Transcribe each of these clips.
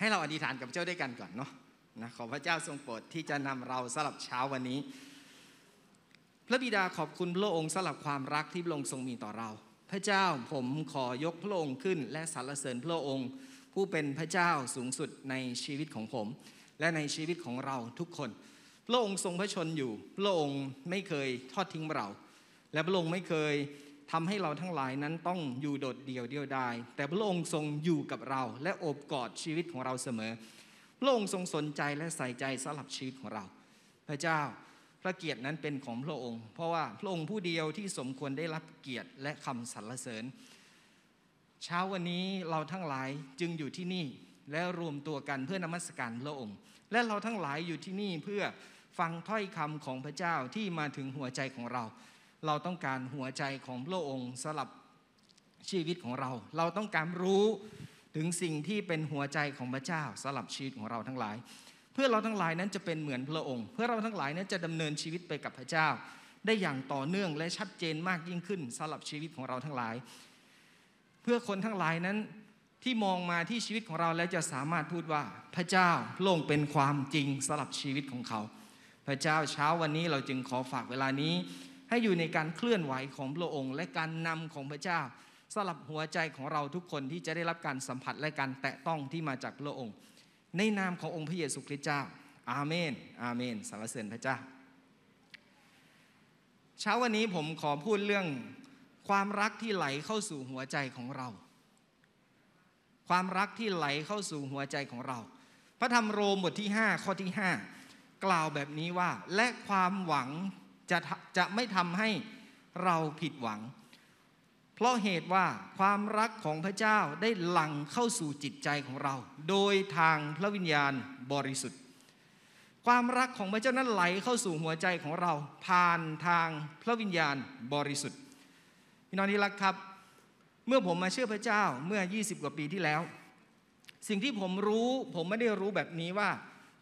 ให้เราอธิษฐานกับเจ้าด้วยกันก่อนเนาะนะขอพระเจ้าทรงโปรดที่จะนำเราสลับเช้าวันนี้ พระบิดาขอบคุณพระองค์สำหรับความรักที่พระองค์ทรงมีต่อเรา พระเจ้าผมขอยกพระองค์ขึ้น และสรรเสริญพระองค์ ผู้เป็นพระเจ้าสูงสุดในชีวิตของผม และในชีวิตของเราทุกคน พระองค์ทรงพระชนอยู่ พระองค์ไม่เคยทอดทิ้งเรา และพระองค์ไม่เคย ทำให้เราทั้งหลายนั้นต้องอยู่โดดเดี่ยวเดียวดายแต่พระองค์ทรงอยู่กับเรา และโอบกอดชีวิตของเราเสมอ พระองค์ทรงสนใจและใส่ใจสำหรับชีวิตของเรา พระเจ้าพระเกียรตินั้นเป็นของพระองค์ เพราะว่าพระองค์ผู้เดียวที่สมควรได้รับเกียรติและคำสรรเสริญ เช้าวันนี้เราทั้งหลายจึงอยู่ที่นี่และรวมตัวกันเพื่อนมัสการพระองค์ และเราทั้งหลายอยู่ที่นี่เพื่อฟังถ้อยคำของพระเจ้าที่มาถึงหัวใจของเรา เราต้องการหัวใจของพระองค์สำหรับชีวิตของเรา เราต้องการรู้ถึงสิ่งที่เป็นหัวใจของพระเจ้าสำหรับชีวิตของเราทั้งหลาย เพื่อเราทั้งหลายนั้นจะเป็นเหมือนพระองค์ เพื่อเราทั้งหลายนั้นจะดำเนินชีวิตไปกับพระเจ้า ได้อย่างต่อเนื่องและชัดเจนมากยิ่งขึ้นสำหรับชีวิตของเราทั้งหลาย เพื่อคนทั้งหลายนั้นที่มองมาที่ชีวิตของเราแล้วจะสามารถพูดว่าพระเจ้าโล่งเป็นความจริงสำหรับชีวิตของเขา พระเจ้าเช้าวันนี้เราจึงขอฝากเวลานี้ ให้อยู่ในการเคลื่อนไหวของพระองค์ และการนำของพระเจ้าสลับหัวใจของเราทุกคนที่จะได้รับการสัมผัสและการแตะต้องที่มาจากพระองค์ ในนามขององค์พระเยซูคริสต์เจ้า อาเมน อาเมนสรรเสริญพระเจ้า เช้าวันนี้ผมขอพูดเรื่องความรักที่ไหลเข้าสู่หัวใจของเรา ความรักที่ไหลเข้าสู่หัวใจของเรา พระธรรมโรมบทที่ 5 ข้อที่ 5 กล่าวแบบนี้ว่า และความหวัง จะจะไม่ทำให้เราผิดหวัง เพราะเหตุว่าความรักของพระเจ้าได้หลั่งเข้าสู่จิตใจของเรา โดยทางพระวิญญาณบริสุทธิ์ ความรักของพระเจ้านั้นไหลเข้าสู่หัวใจของเรา ผ่านทางพระวิญญาณบริสุทธิ์พี่น้องที่รักครับ เมื่อผมมาเชื่อพระเจ้าเมื่อ 20 กว่าปีที่แล้ว สิ่งที่ผมรู้ผมไม่ได้รู้แบบนี้ว่า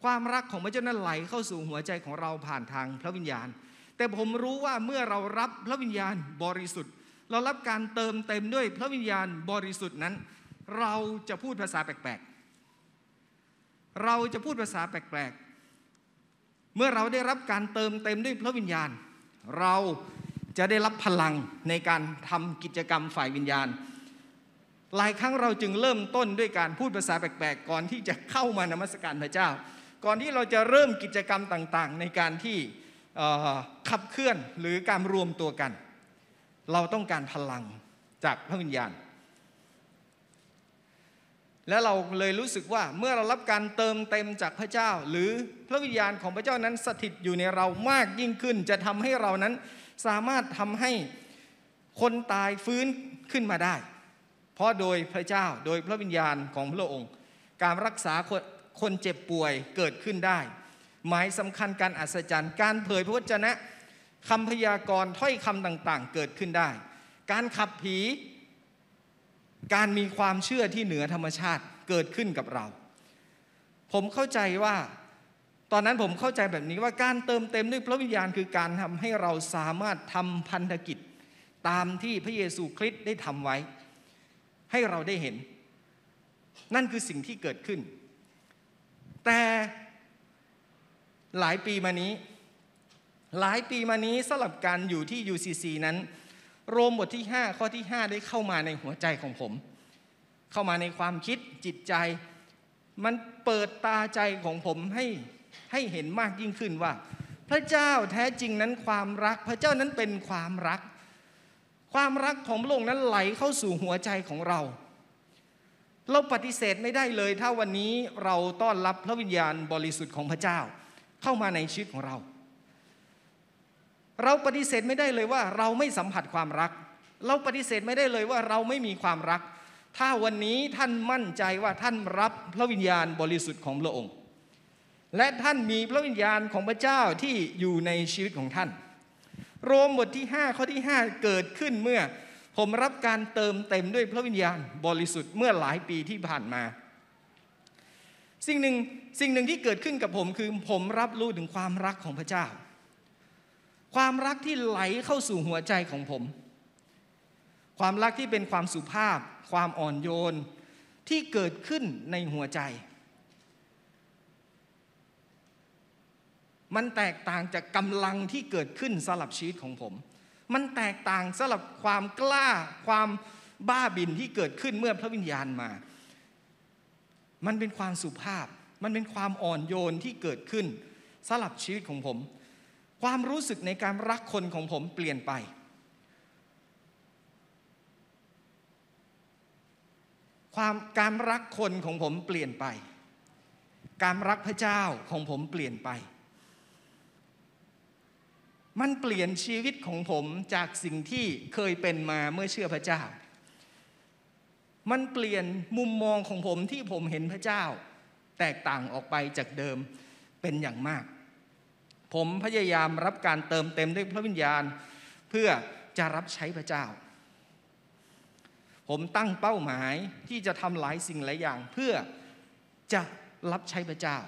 ความรักของพระเจ้านั้นไหลเข้าสู่หัวใจของเราผ่านทางพระวิญญาณ แต่ผมรู้ว่าเมื่อเรารับพระวิญญาณบริสุทธิ์ เรารับการเติมเต็มด้วยพระวิญญาณบริสุทธิ์นั้น เราจะพูดภาษาแปลกๆ เราจะพูดภาษาแปลกๆ เมื่อเราได้รับการเติมเต็มด้วยพระวิญญาณ เราจะได้รับพลังในการทำกิจกรรมฝ่ายวิญญาณ หลายครั้งเราจึงเริ่มต้นด้วยการพูดภาษาแปลกๆ ก่อนที่จะเข้ามานมัสการพระเจ้า ก่อนที่เราจะเริ่มกิจกรรมต่างๆ ในการที่ ขับเคลื่อนหรือการรวมตัวกัน เราต้องการพลังจากพระวิญญาณ และเราเลยรู้สึกว่าเมื่อเรารับการเติมเต็มจากพระเจ้า หรือพระวิญญาณของพระเจ้านั้นสถิตอยู่ในเรามากยิ่งขึ้น จะทำให้เรานั้นสามารถทำให้คนตายฟื้นขึ้นมาได้ เพราะโดยพระเจ้าโดยพระวิญญาณของพระองค์ การรักษาคนคนเจ็บป่วยเกิดขึ้นได้ หมายสำคัญการอัศจรรย์ การเผยพระวจนะคำพยากรณ์ถ้อยคำต่างๆ เกิดขึ้นได้ การขับผี การมีความเชื่อที่เหนือธรรมชาติเกิดขึ้นกับเรา ผมเข้าใจว่า ตอนนั้นผมเข้าใจแบบนี้ว่าการเติมเต็มด้วยพระวิญญาณคือการทำให้เราสามารถทำพันธกิจ ตามที่พระเยซูคริสต์ได้ทำไว้ ให้เราได้เห็น นั่นคือสิ่งที่เกิดขึ้น แต่ หลายปีมานี้ หลายปีมานี้สลับการอยู่ที่ UCC นั้น โรมบทที่ 5 ข้อที่ 5 ได้เข้ามาในหัวใจของผม เข้ามาในความคิดจิตใจ มันเปิดตาใจของผมให้ให้เห็นมากยิ่งขึ้นว่า พระเจ้าแท้จริงนั้นความรัก พระเจ้านั้นเป็นความรัก ความรักของพระองค์นั้นไหลเข้าสู่หัวใจของเราเราปฏิเสธไม่ได้เลย ถ้าวันนี้เราต้อนรับพระวิญญาณบริสุทธิ์ของพระเจ้า เข้ามาในชีวิตของเรา เราปฏิเสธไม่ได้เลยว่าเราไม่สัมผัสความรัก เราปฏิเสธไม่ได้เลยว่าเราไม่มีความรัก ถ้าวันนี้ท่านมั่นใจว่าท่านรับพระวิญญาณบริสุทธิ์ของพระองค์ และท่านมีพระวิญญาณของพระเจ้าที่อยู่ในชีวิตของท่าน โรมบทที่ 5 ข้อที่ 5 เกิดขึ้นเมื่อผมรับการเติมเต็มด้วยพระวิญญาณบริสุทธิ์เมื่อหลายปีที่ผ่านมา สิ่งหนึ่งสิ่งหนึ่งที่เกิดขึ้นกับผมคือผมรับรู้ถึงความรักของพระเจ้า ความรักที่ไหลเข้าสู่หัวใจของผม ความรักที่เป็นความสุภาพ ความอ่อนโยนที่เกิดขึ้นในหัวใจ มันแตกต่างจากกำลังที่เกิดขึ้นสลับชีวิตของผม มันแตกต่างสลับความกล้า ความบ้าบินที่เกิดขึ้นเมื่อพระวิญญาณมา มันเป็นความสุภาพ มันเป็นความอ่อนโยนที่เกิดขึ้นสำหรับชีวิตของผม ความรู้สึกในการรักคนของผมเปลี่ยนไป ความการรักคนของผมเปลี่ยนไป การรักพระเจ้าของผมเปลี่ยนไป มันเปลี่ยนชีวิตของผมจากสิ่งที่เคยเป็นมาเมื่อเชื่อพระเจ้า มันเปลี่ยนมุมมองของผมที่ผมเห็นพระเจ้า แตกต่างออกไปจากเดิมเป็นอย่างมาก ผมพยายามรับการเติมเต็มด้วยพระวิญญาณ เพื่อจะรับใช้พระเจ้า ผมตั้งเป้าหมายที่จะทำหลายสิ่งหลายอย่าง เพื่อจะรับใช้พระเจ้า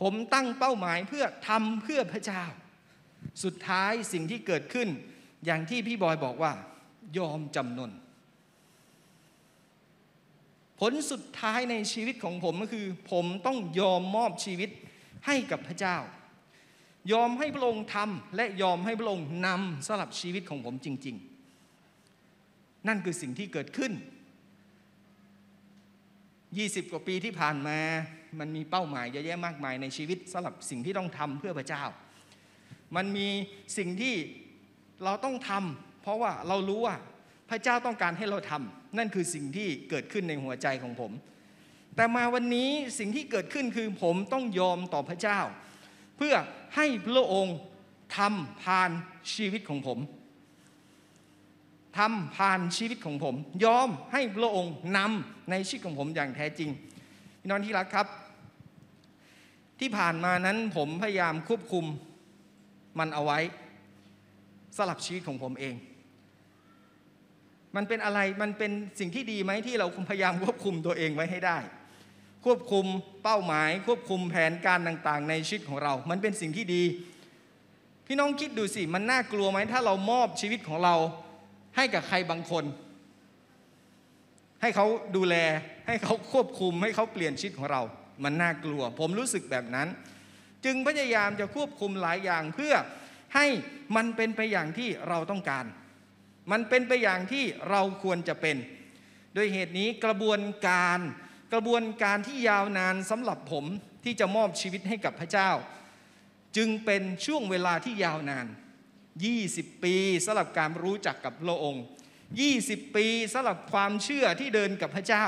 ผมตั้งเป้าหมายเพื่อทำเพื่อพระเจ้า สุดท้ายสิ่งที่เกิดขึ้น อย่างที่พี่บอยบอกว่ายอมจำนน ผลสุดท้ายในชีวิตของผมก็คือ ผมต้องยอมมอบชีวิตให้กับพระเจ้า ยอมให้พระองค์ทำและยอมให้พระองค์นำสลับชีวิตของผมจริง ๆ นั่นคือสิ่งที่เกิดขึ้น 20 กว่าปีที่ผ่านมา มันมีเป้าหมายเยอะแยะมากมายในชีวิตสำหรับสิ่งที่ต้องทำเพื่อพระเจ้า มันมีสิ่งที่เราต้องทำเพราะว่าเรารู้ว่าพระเจ้าต้องการให้เราทำ นั่นคือสิ่งที่เกิดขึ้นในหัวใจของผม แต่มาวันนี้สิ่งที่เกิดขึ้นคือผมต้องยอมต่อพระเจ้า เพื่อให้พระองค์ทำผ่านชีวิตของผมทำผ่านชีวิตของผม ยอมให้พระองค์นำในชีวิตของผมอย่างแท้จริงพี่น้องที่รักครับ ที่ผ่านมานั้นผมพยายามควบคุมมันเอาไว้สลับชีวิตของผมเอง มันเป็นอะไรมันเป็นสิ่งที่ดีไหมที่เราพยายามควบคุมตัวเองไว้ให้ได้ ควบคุมเป้าหมาย ควบคุมแผนการต่างๆ ในชีวิตของเรา มันเป็นสิ่งที่ดี พี่น้องคิดดูสิมันน่ากลัวไหมถ้าเรามอบชีวิตของเราให้กับใครบางคน ให้เขาดูแลให้เขาควบคุมให้เขาเปลี่ยนชีวิตของเรา มันน่ากลัว ผมรู้สึกแบบนั้น จึงพยายามจะควบคุมหลายอย่างเพื่อให้มันเป็นไปอย่างที่เราต้องการ มันเป็นไปอย่างที่เราควรจะเป็นโดยเหตุนี้กระบวนการกระบวนการที่ยาวนานสำหรับผมที่จะมอบชีวิตให้กับพระเจ้า จึงเป็นช่วงเวลาที่ยาวนาน 20 ปีสำหรับการรู้จักกับพระองค์ 20 ปีสำหรับความเชื่อที่เดินกับพระเจ้า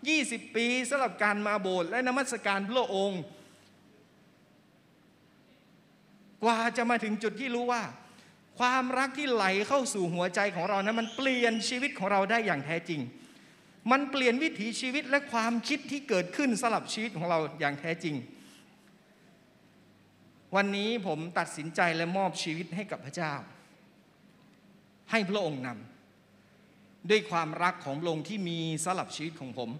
20 ปีสำหรับการมาโบสถ์และนมัสการพระองค์ กว่าจะมาถึงจุดที่รู้ว่า ความรักที่ไหลเข้าสู่หัวใจของเรานั้นมันเปลี่ยนชีวิตของเราได้อย่างแท้จริง มันเปลี่ยนวิถีชีวิตและความคิดที่เกิดขึ้นสลับชีวิตของเราอย่างแท้จริง วันนี้ผมตัดสินใจและมอบชีวิตให้กับพระเจ้า ให้พระองค์นำด้วยความรักของพระองค์ที่มีสลับชีวิตของผม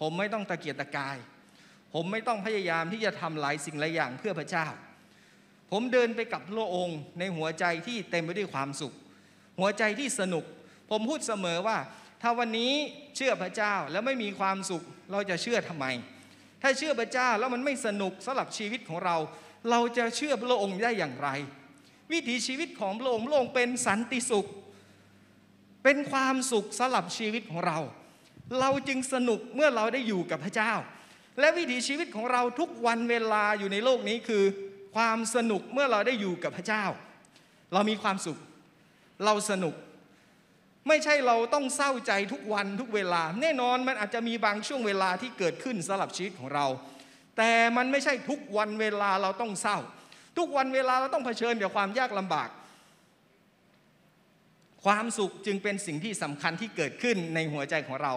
ผมไม่ต้องตะเกียกตะกาย ผมไม่ต้องพยายามที่จะทำหลายสิ่งหลายอย่างเพื่อพระเจ้า ผมเดินไปกับพระองค์ ในหัวใจที่เต็มไปด้วยความสุข หัวใจที่สนุก ผมพูดเสมอว่า ถ้าวันนี้เชื่อพระเจ้าแล้วไม่มีความสุขเราจะเชื่อทำไม ถ้าเชื่อพระเจ้าแล้วมันไม่สนุกสลับชีวิตของเรา เราจะเชื่อพระองค์ได้อย่างไร วิถีชีวิตของพระองค์พระองค์เป็นสันติสุข เป็นความสุขสลับชีวิตของเรา เราจึงสนุกเมื่อเราได้อยู่กับพระเจ้า และวิถีชีวิตของเราทุกวันเวลาอยู่ในโลกนี้คือ ความสนุกเมื่อเราได้อยู่กับพระเจ้า เรามีความสุข เราสนุก ไม่ใช่เราต้องเศร้าใจทุกวันทุกเวลา แน่นอนมันอาจจะมีบางช่วงเวลาที่เกิดขึ้นสลับชีวิตของเรา แต่มันไม่ใช่ทุกวันเวลาเราต้องเศร้า ทุกวันเวลาเราต้องเผชิญกับความยากลำบาก ความสุขจึงเป็นสิ่งที่สำคัญที่เกิดขึ้นในหัวใจของเรา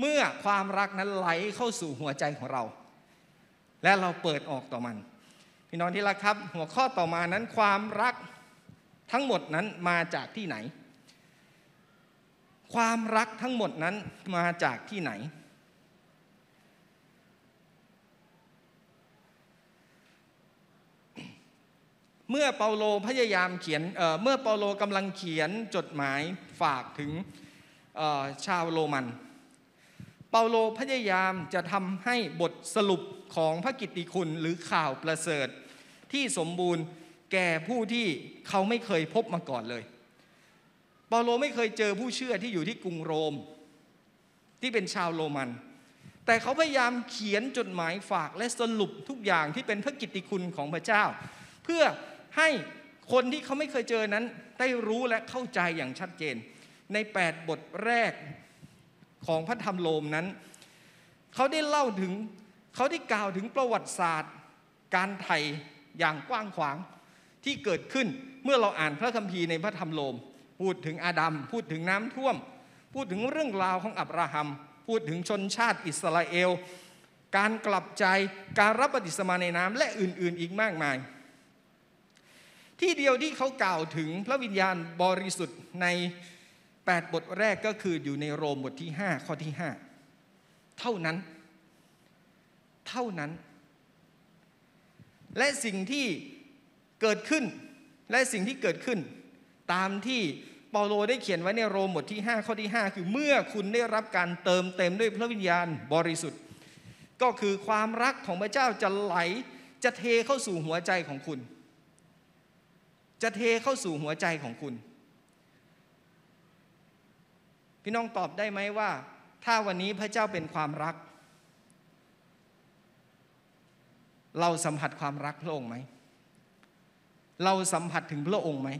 เมื่อความรักนั้นไหลเข้าสู่หัวใจของเรา และเราเปิดออกต่อมัน พี่น้องที่รักครับ หัวข้อต่อมานั้นความรักทั้งหมดนั้นมาจากที่ไหน ความรักทั้งหมดนั้นมาจากที่ไหน เมื่อเปาโลพยายามเขียนเเมื่อเปาโลกำลังเขียนจดหมายฝากถึงชาวโรมันเเปาโลพยายามจะทำให้บทสรุปของพระกิตติคุณหรือข่าวประเสริฐ ที่สมบูรณ์แก่ผู้ที่เขาไม่เคยพบมาก่อนเลยเปาโลไม่เคยเจอผู้เชื่อที่อยู่ที่กรุงโรม ที่เป็นชาวโรมัน แต่เขาพยายามเขียนจดหมายฝากและสรุปทุกอย่างที่เป็นพระกิตติคุณของพระเจ้า เพื่อให้คนที่เขาไม่เคยเจอนั้น ได้รู้และเข้าใจอย่างชัดเจน ใน 8 บทแรกของพระธรรมโรมนั้น เขาได้เล่าถึงเขาได้กล่าวถึงประวัติศาสตร์ การไถ่ อย่างกว้างขวางที่เกิดขึ้นเมื่อเราอ่านพระคัมภีร์ในพระธรรมโรมพูดถึงอาดัมพูดถึงน้ำท่วม พูดถึงเรื่องราวของอับราฮัม พูดถึงชนชาติอิสราเอล การกลับใจการรับปฏิสมาในน้ำและอื่นๆอีกมากมาย ที่เดียวที่เขากล่าวถึงพระวิญญาณบริสุทธิ์ใน 8 บทแรกก็คืออยู่ในโรมบทที่ 5 ข้อที่ 5 เท่านั้น เท่านั้น และสิ่งที่เกิดขึ้น และสิ่งที่เกิดขึ้น ตามที่เปาโลได้เขียนไว้ในโรมบทที่ 5 ข้อที่ 5 คือเมื่อคุณได้รับการเติมเต็มด้วยพระวิญญาณบริสุทธิ์ ก็คือความรักของพระเจ้าจะไหลจะเทเข้าสู่หัวใจของคุณ จะเทเข้าสู่หัวใจของคุณ พี่น้องตอบได้ไหมว่า ถ้าวันนี้พระเจ้าเป็นความรัก เราสัมผัสความรักพระองค์ไหม เราสัมผัสถึงพระองค์ไหม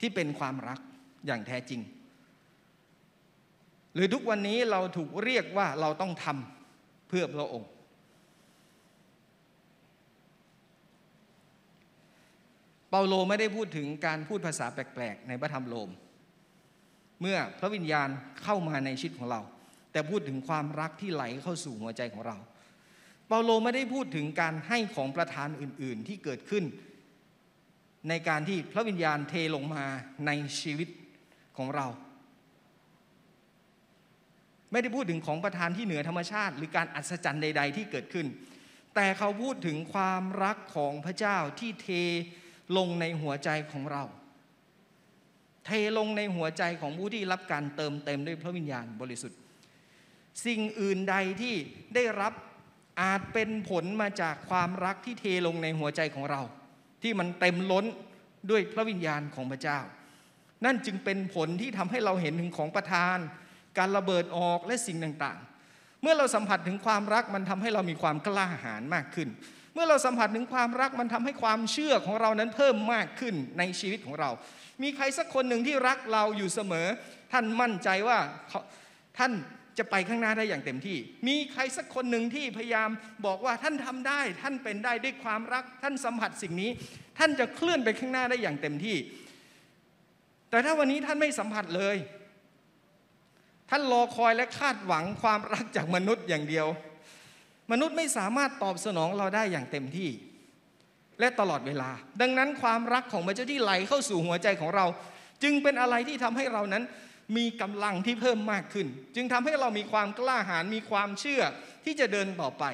ที่เป็นความรักอย่างแท้จริง หรือทุกวันนี้เราถูกเรียกว่าเราต้องทำเพื่อพระองค์ เปาโลไม่ได้พูดถึงการพูดภาษาแปลกๆ ในพระธรรมโรมเมื่อพระวิญญาณเข้ามาในชีวิตของเรา แต่พูดถึงความรักที่ไหลเข้าสู่หัวใจของเรา เปาโลไม่ได้พูดถึงการให้ของประทานอื่น ๆ ที่เกิดขึ้น ในการที่พระวิญญาณเทลงมาในชีวิตของเรา ไม่ได้พูดถึงของประทานที่เหนือธรรมชาติ หรือการอัศจรรย์ใด ๆ ที่เกิดขึ้น แต่เขาพูดถึงความรักของพระเจ้าที่เทลงในหัวใจของเรา เทลงในหัวใจของผู้ที่รับการเติมเต็มด้วยพระวิญญาณบริสุทธิ์ สิ่งอื่นใดที่ได้รับ อาจเป็นผลมาจากความรักที่เทลงในหัวใจของเรา ที่มันเต็มล้นด้วยพระวิญญาณของพระเจ้า นั่นจึงเป็นผลที่ทำให้เราเห็นถึงของประทาน การระเบิดออกและสิ่งต่างๆ เมื่อเราสัมผัสถึงความรักมันทำให้เรามีความกล้าหาญมากขึ้น เมื่อเราสัมผัสถึงความรักมันทำให้ความเชื่อของเรานั้นเพิ่มมากขึ้นในชีวิตของเรา มีใครสักคนหนึ่งที่รักเราอยู่เสมอ ท่านมั่นใจว่าท่าน จะไปข้างหน้าได้อย่างเต็มที่ มีใครสักคนหนึ่งที่พยายามบอกว่าท่านทำได้ ท่านเป็นได้ด้วยความรัก ท่านสัมผัสสิ่งนี้ ท่านจะเคลื่อนไปข้างหน้าได้อย่างเต็มที่ แต่ถ้าวันนี้ท่านไม่สัมผัสเลย ท่านรอคอยและคาดหวังความรักจากมนุษย์อย่างเดียว มนุษย์ไม่สามารถตอบสนองเราได้อย่างเต็มที่ และตลอดเวลา ดังนั้นความรักของพระเจ้าที่ไหลเข้าสู่หัวใจของเรา จึงเป็นอะไรที่ทำให้เรานั้น มีกำลังที่เพิ่มมากขึ้น จึงทำให้เรามีความกล้าหาญมีความเชื่อที่จะเดินต่อไป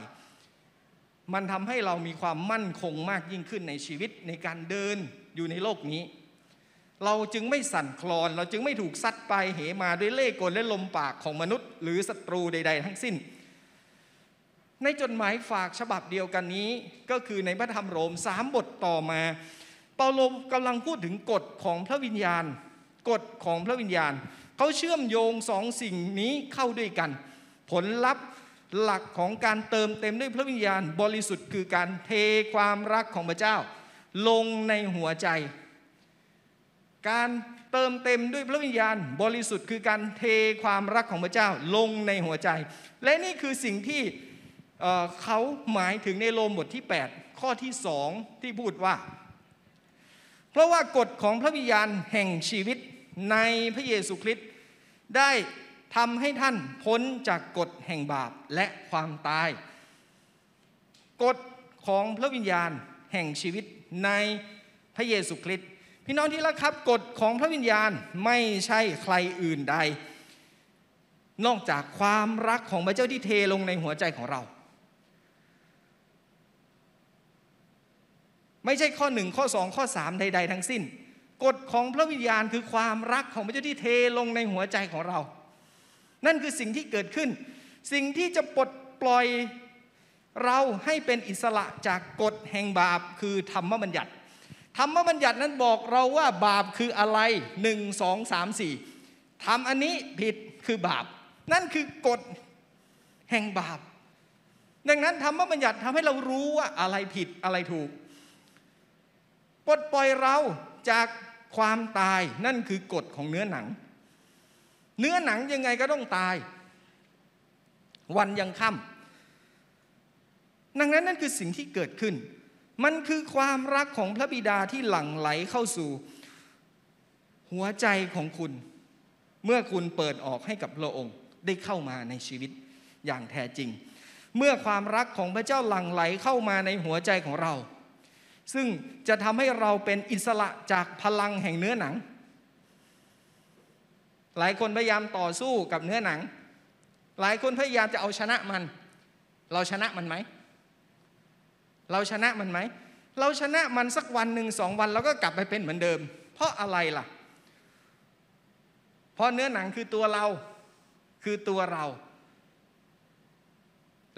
มันทำให้เรามีความมั่นคงมากยิ่งขึ้นในชีวิตในการเดินอยู่ในโลกนี้ เราจึงไม่สั่นคลอน เราจึงไม่ถูกซัดไปเหมาด้วยเล่ห์กลและลมปากของมนุษย์ หรือศัตรูใด ๆ ทั้งสิ้น ในจดหมายฝากฉบับเดียวกันนี้ ก็คือในพระธรรมโรมสามบทต่อมา เปาโลกำลังพูดถึงกฎของพระวิญญาณกฎของพระวิญญาณ เขาเชื่อมโยงสองสิ่งนี้เข้าด้วยกัน ผลลัพธ์หลักของการเติมเต็มด้วยพระวิญญาณบริสุทธิ์คือการเทความรักของพระเจ้า ลงในหัวใจ การเติมเต็มด้วยพระวิญญาณบริสุทธิ์คือการเทความรักของพระเจ้าลงในหัวใจ และนี่คือสิ่งที่เเขาหมายถึงในโรมบทที่ 8 ข้อที่สองที่พูดว่า เพราะว่ากฎของพระวิญญาณแห่งชีวิต ในพระเยซูคริสต์ได้ทำให้ท่านพ้นจากกฎแห่งบาปและความตาย กฎของพระวิญญาณแห่งชีวิตในพระเยซูคริสต์พี่น้องที่รักครับกฎของพระวิญญาณไม่ใช่ใครอื่นใด นอกจากความรักของพระเจ้าที่เทลงในหัวใจของเรา ไม่ใช่ข้อหนึ่งข้อสองข้อสามใด ๆ ทั้งสิ้น กฎของพระวิญญาณคือความรักของพระเจ้าที่เทลงในหัวใจของเรา นั่นคือสิ่งที่เกิดขึ้น สิ่งที่จะปลดปล่อยเราให้เป็นอิสระจากกฎแห่งบาปคือธรรมบัญญัติ ธรรมบัญญัตินั้นบอกเราว่าบาปคืออะไรหนึ่งสองสามสี่ทำอันนี้ผิดคือบาป นั่นคือกฎแห่งบาป ดังนั้นธรรมบัญญัติทำให้เรารู้ว่าอะไรผิดอะไรถูก ปลดปล่อยเราจาก ความตายนั่นคือกฎของเนื้อหนัง เนื้อหนังยังไงก็ต้องตาย วันยังค่ำดังนั้นนั่นคือสิ่งที่เกิดขึ้น มันคือความรักของพระบิดาที่หลั่งไหลเข้าสู่ หัวใจของคุณ เมื่อคุณเปิดออกให้กับพระองค์ได้เข้ามาในชีวิตอย่างแท้จริง เมื่อความรักของพระเจ้าหลั่งไหลเข้ามาในหัวใจของเรา ซึ่งจะทำให้เราเป็นอิสระจากพลังแห่งเนื้อหนัง หลายคนพยายามต่อสู้กับเนื้อหนัง หลายคนพยายามจะเอาชนะมัน เราชนะมันไหม เราชนะมันไหม เราชนะมันสักวันหนึ่งสองวันเราก็กลับไปเป็นเหมือนเดิม เพราะอะไรล่ะ เพราะเนื้อหนังคือตัวเราคือตัวเรา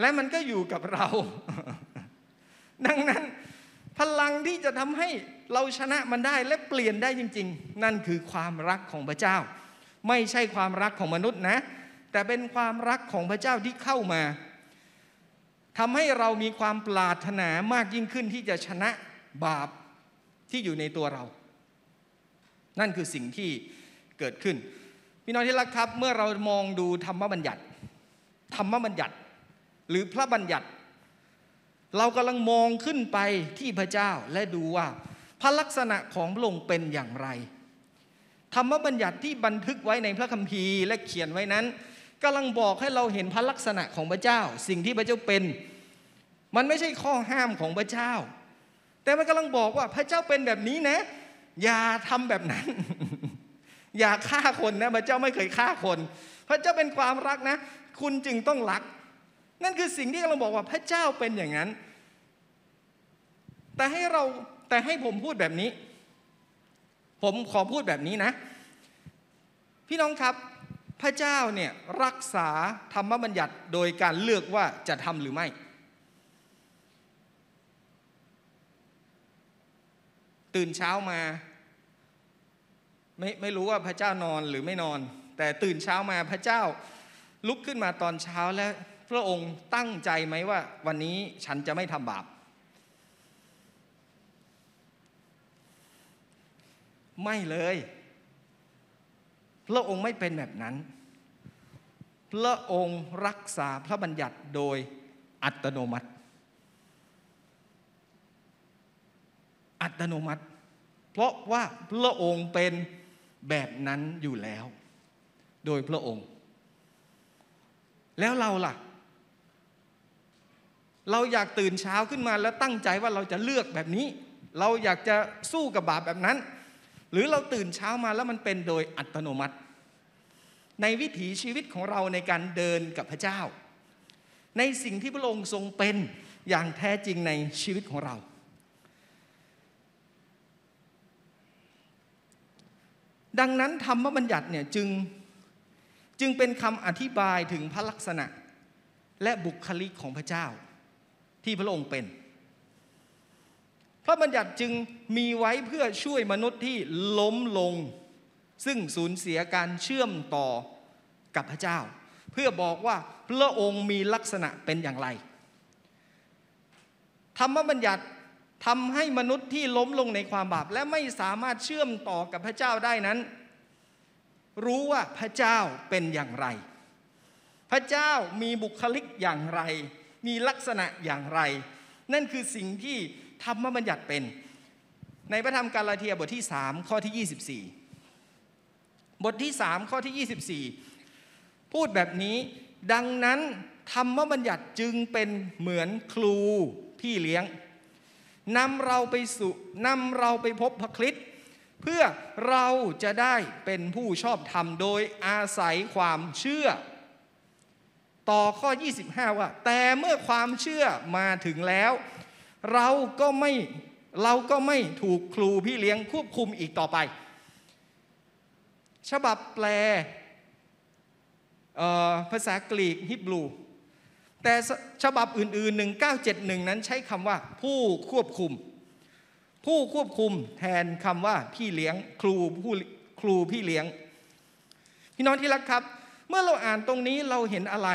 และมันก็อยู่กับเรา ดังนั้น พลังที่จะทำให้เราชนะมันได้และเปลี่ยนได้จริง ๆ นั่นคือความรักของพระเจ้า ไม่ใช่ความรักของมนุษย์นะ แต่เป็นความรักของพระเจ้าที่เข้ามาทำให้เรามีความปรารถนามากยิ่งขึ้นที่จะชนะบาปที่อยู่ในตัวเรา นั่นคือสิ่งที่เกิดขึ้น พี่น้องที่รักครับ เมื่อเรามองดูธรรมบัญญัติ ธรรมบัญญัติ หรือพระบัญญัติ เรากำลังมองขึ้นไปที่พระเจ้าและดูว่าพระลักษณะของพระองค์เป็นอย่างไร ธรรมบัญญัติที่บันทึกไว้ในพระคัมภีร์และเขียนไว้นั้นกำลังบอกให้เราเห็นพระลักษณะของพระเจ้า สิ่งที่พระเจ้าเป็น มันไม่ใช่ข้อห้ามของพระเจ้า แต่มันกำลังบอกว่าพระเจ้าเป็นแบบนี้นะ อย่าทำแบบนั้น อย่าฆ่าคนนะ พระเจ้าไม่เคยฆ่าคน พระเจ้าเป็นความรักนะ คุณจึงต้องรัก นั่นคือสิ่งที่กำลังบอกว่าพระเจ้าเป็นอย่างนั้น แต่ให้เราแต่ให้ผมพูดแบบนี้ ผมขอพูดแบบนี้นะ พี่น้องครับพระเจ้าเนี่ยรักษาธรรมบัญญัติโดยการเลือกว่าจะทำหรือไม่ ตื่นเช้ามา ไม่ไม่รู้ว่าพระเจ้านอนหรือไม่นอน แต่ตื่นเช้ามาพระเจ้าลุกขึ้นมาตอนเช้าแล้ว พระองค์ตั้งใจไหมว่า วันนี้ฉันจะไม่ทำบาป ไม่เลย พระองค์ไม่เป็นแบบนั้น พระองค์รักษาพระบัญญัติโดยอัตโนมัติ อัตโนมัติ เพราะว่าพระองค์เป็นแบบนั้นอยู่แล้ว โดยพระองค์ แล้วเราล่ะ เราอยากตื่นเช้าขึ้นมาแล้วตั้งใจว่าเราจะเลือกแบบนี้ เราอยากจะสู้กับบาปแบบนั้น หรือเราตื่นเช้ามาแล้วมันเป็นโดยอัตโนมัติ ในวิถีชีวิตของเราในการเดินกับพระเจ้า ในสิ่งที่พระองค์ทรงเป็นอย่างแท้จริงในชีวิตของเรา ดังนั้นธรรมบัญญัติเนี่ยจึงจึงเป็นคำอธิบายถึงพระลักษณะและบุคลิกของพระเจ้า ที่พระองค์เป็น พระบัญญัติจึงมีไว้เพื่อช่วยมนุษย์ที่ล้มลง ซึ่งสูญเสียการเชื่อมต่อกับพระเจ้า เพื่อบอกว่าพระองค์มีลักษณะเป็นอย่างไร ธรรมบัญญัติทำให้มนุษย์ที่ล้มลงในความบาป และไม่สามารถเชื่อมต่อกับพระเจ้าได้นั้น รู้ว่าพระเจ้าเป็นอย่างไร พระเจ้ามีบุคลิกอย่างไร มีลักษณะอย่างไร นั่นคือสิ่งที่ธรรมบัญญัติเป็น ในพระธรรมกาลาเทียบทที่ 3 ข้อที่ 24 บทที่ 3 ข้อที่ 24 พูดแบบนี้ดังนั้นธรรมบัญญัติจึงเป็นเหมือนครูพี่เลี้ยงนำเราไปสู่นำเราไปพบพระคริสต์เพื่อเราจะได้เป็นผู้ชอบธรรมโดยอาศัยความเชื่อ ต่อข้อ 25 ว่า แต่เมื่อความเชื่อมาถึงแล้ว เราก็ไม่เราก็ไม่ถูกครูพี่เลี้ยงควบคุมอีกต่อไป ฉบับแปลภาษากรีกฮิบรูแต่ฉบับอื่น ๆ 1971 นั้นใช้คำว่าผู้ควบคุม ผู้ควบคุมแทนคำว่าพี่เลี้ยงครูผู้ครูพี่เลี้ยง พี่น้องที่รักครับ เมื่อเราอ่านตรงนี้เราเห็นอะไร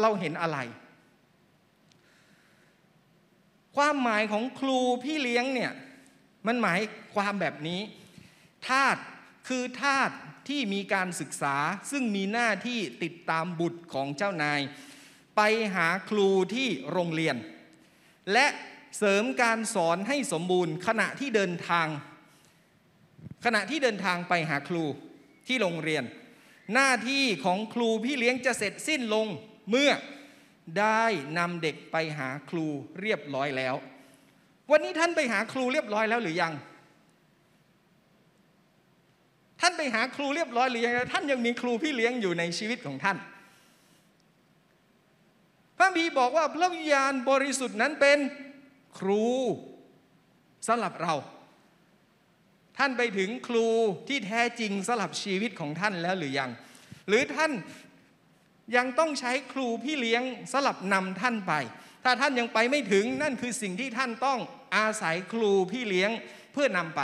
เราเห็นอะไร ความหมายของครูพี่เลี้ยงเนี่ยมันหมายความแบบนี้ทาสคือทาสที่มีการศึกษาซึ่งมีหน้าที่ติดตามบุตรของเจ้านาย ไปหาครูที่โรงเรียน และเสริมการสอนให้สมบูรณ์ ขณะที่เดินทาง ขณะที่เดินทางไปหาครูที่โรงเรียน หน้าที่ของครูพี่เลี้ยงจะเสร็จสิ้นลงเมื่อได้นำเด็กไปหาครูเรียบร้อยแล้ว วันนี้ท่านไปหาครูเรียบร้อยแล้วหรือยัง ท่านไปหาครูเรียบร้อยหรือยังท่านยังมีครูพี่เลี้ยงอยู่ในชีวิตของท่าน พระบีบอกว่าพระวิญญาณบริสุทธิ์นั้นเป็นครูสำหรับเรา ท่านไปถึงครูที่แท้จริงสำหรับชีวิตของท่านแล้วหรือยัง หรือท่านยังต้องใช้ครูพี่เลี้ยงสลับนำท่านไป ถ้าท่านยังไปไม่ถึงนั่นคือสิ่งที่ท่านต้องอาศัยครูพี่เลี้ยงเพื่อนำไป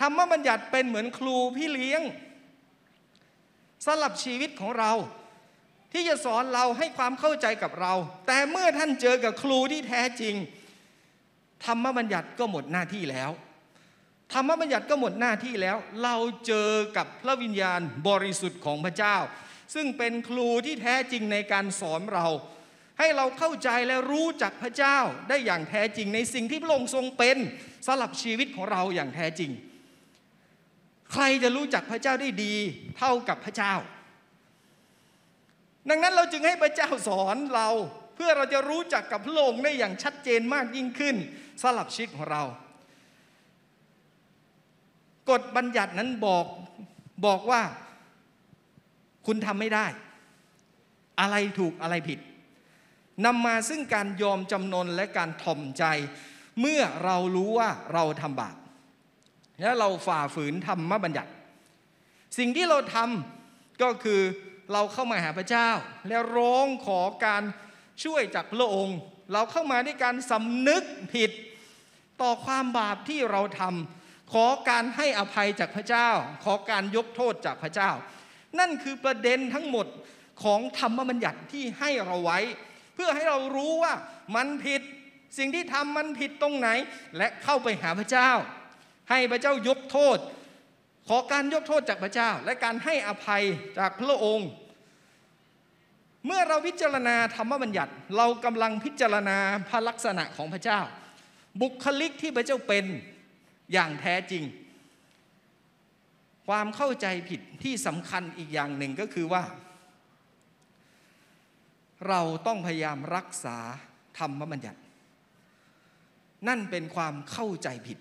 ธรรมบัญญัติเป็นเหมือนครูพี่เลี้ยงสลับชีวิตของเรา ที่จะสอนเราให้ความเข้าใจกับเรา แต่เมื่อท่านเจอกับครูที่แท้จริง ธรรมบัญญัติก็หมดหน้าที่แล้ว ธรรมบัญญัติก็หมดหน้าที่แล้ว เราเจอกับพระวิญญาณบริสุทธิ์ของพระเจ้า ซึ่งเป็นครูที่แท้จริงในการสอนเรา ให้เราเข้าใจและรู้จักพระเจ้าได้อย่างแท้จริงในสิ่งที่พระองค์ทรงเป็นสลับชีวิตของเราอย่างแท้จริง ใครจะรู้จักพระเจ้าได้ดีเท่ากับพระเจ้า ดังนั้นเราจึงให้พระเจ้าสอนเราเพื่อเราจะรู้จักกับพระองค์ได้อย่างชัดเจนมากยิ่งขึ้นสลับชีวิตของเรา กฎบัญญัตินั้นบอกบอกว่าคุณทำไม่ได้ อะไรถูกอะไรผิดนำมาซึ่งการยอมจำนนและการถ่อมใจ เมื่อเรารู้ว่าเราทำบาปและเราฝ่าฝืนธรรมบัญญัติ สิ่งที่เราทำก็คือเราเข้ามาหาพระเจ้า และร้องขอการช่วยจากพระองค์ เราเข้ามาด้วยการสำนึกผิด ต่อความบาปที่เราทำ ขอการให้อภัยจากพระเจ้า ขอการยกโทษจากพระเจ้า นั่นคือประเด็นทั้งหมดของธรรมบัญญัติที่ให้เราไว้ เพื่อให้เรารู้ว่ามันผิดสิ่งที่ทำมันผิดตรงไหน และเข้าไปหาพระเจ้า ให้พระเจ้ายกโทษ ขอการยกโทษจากพระเจ้า และการให้อภัยจากพระองค์ เมื่อเราพิจารณาธรรมบัญญัติ เรากำลังพิจารณาพระลักษณะของพระเจ้า บุคลิกที่พระเจ้าเป็น อย่างแท้จริง ความเข้าใจผิดที่สำคัญอีกอย่างหนึ่งก็คือว่า เราต้องพยายามรักษาธรรมบัญญัติ นั่นเป็นความเข้าใจผิด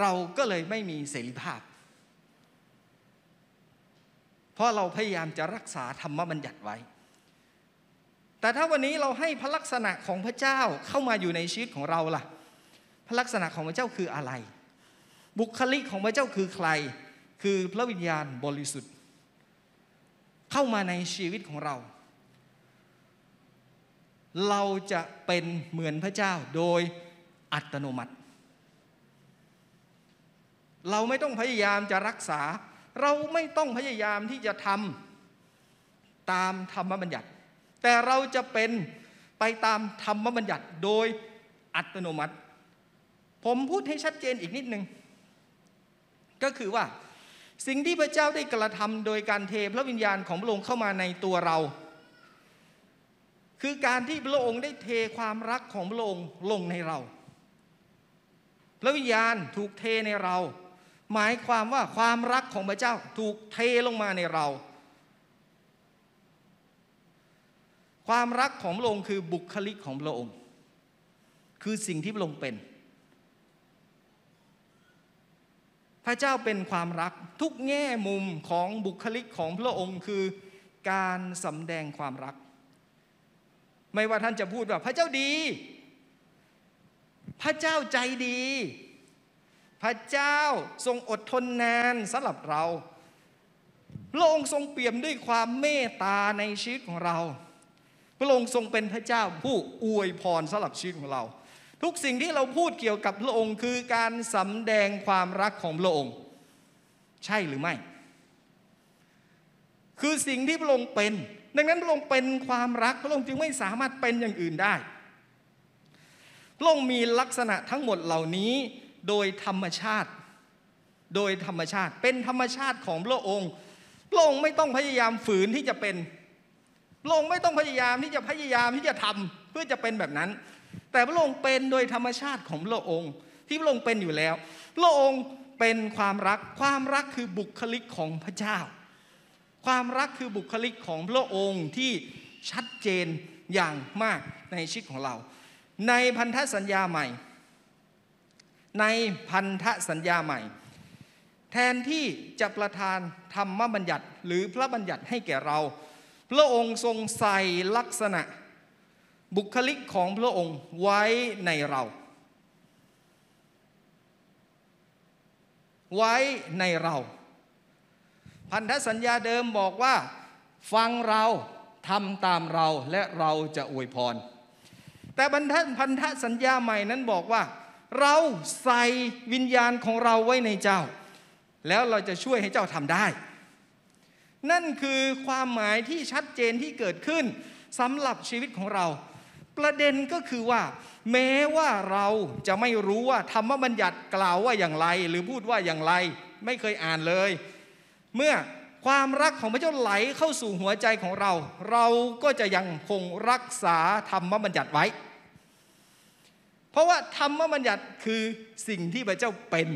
เราก็เลยไม่มีเสรีภาพเพราะเราพยายามจะรักษาธรรมบัญญัติไว้ แต่ถ้าวันนี้เราให้พระลักษณะของพระเจ้าเข้ามาอยู่ในชีวิตของเราล่ะ พระลักษณะของพระเจ้าคืออะไร บุคลิกของพระเจ้าคือใคร คือพระวิญญาณบริสุทธิ์ เข้ามาในชีวิตของเรา เราจะเป็นเหมือนพระเจ้าโดยอัตโนมัติ เราไม่ต้องพยายามจะรักษา เราไม่ต้องพยายามที่จะทำตามธรรมบัญญัติ แต่เราจะเป็นไปตามธรรมบัญญัติโดยอัตโนมัติ ผมพูดให้ชัดเจนอีกนิดนึง ก็คือว่าสิ่งที่พระเจ้าได้กระทำโดยการเทพระวิญญาณของพระองค์เข้ามาในตัวเรา คือการที่พระองค์ได้เทความรักของพระองค์ลงในเรา พระวิญญาณถูกเทในเรา หมายความว่าความรักของพระเจ้าถูกเทลงมาในเรา ความรักของพระองค์คือบุคลิกของพระองค์ คือสิ่งที่พระองค์เป็น พระเจ้าเป็นความรักทุกแง่มุมของบุคลิกของพระองค์คือการสำแดงความรัก ไม่ว่าท่านจะพูดว่าพระเจ้าดี พระเจ้าใจดี พระเจ้าทรงอดทนนานสำหรับเราพระองค์ทรงเปี่ยมด้วยความเมตตาในชีวิตของเรา พระองค์ทรงเป็นพระเจ้าผู้อวยพรสำหรับชีวิตของเรา ทุกสิ่งที่เราพูดเกี่ยวกับพระองค์คือการสำแดงความรักของพระองค์ ใช่หรือไม่ คือสิ่งที่พระองค์เป็น ดังนั้นพระองค์เป็นความรักพระองค์จึงไม่สามารถเป็นอย่างอื่นได้พระองค์มีลักษณะทั้งหมดเหล่านี้โดยธรรมชาติ โดยธรรมชาติเป็นธรรมชาติของพระองค์ พระองค์ไม่ต้องพยายามฝืนที่จะเป็น พระองค์ไม่ต้องพยายามที่จะพยายามที่จะทำเพื่อจะเป็นแบบนั้น แต่พระองค์เป็นโดยธรรมชาติของพระองค์ ที่พระองค์เป็นอยู่แล้ว พระองค์เป็นความรัก ความรักคือบุคลิกของพระเจ้า ความรักคือบุคลิกของพระองค์ที่ชัดเจนอย่างมากในชีวิตของเรา ในพันธสัญญาใหม่ ในพันธสัญญาใหม่ แทนที่จะประทานธรรมบัญญัติหรือพระบัญญัติให้แก่เรา พระองค์ทรงใส่ลักษณะบุคลิกของพระองค์ไว้ในเรา ไว้ในเรา พันธสัญญาเดิมบอกว่า ฟังเราทำตามเราและเราจะอวยพร แต่พันธพันธสัญญาใหม่นั้นบอกว่า เราใส่วิญญาณของเราไว้ในเจ้า แล้วเราจะช่วยให้เจ้าทำได้ นั่นคือความหมายที่ชัดเจนที่เกิดขึ้นสำหรับชีวิตของเรา ประเด็นก็คือว่า แม้ว่าเราจะไม่รู้ว่าธรรมบัญญัติกล่าวว่าอย่างไร หรือพูดว่าอย่างไร ไม่เคยอ่านเลย เมื่อความรักของพระเจ้าไหลเข้าสู่หัวใจของเรา เราก็จะยังคงรักษาธรรมบัญญัติไว้ เพราะว่าธรรมบัญญัติคือสิ่งที่พระเจ้าเป็น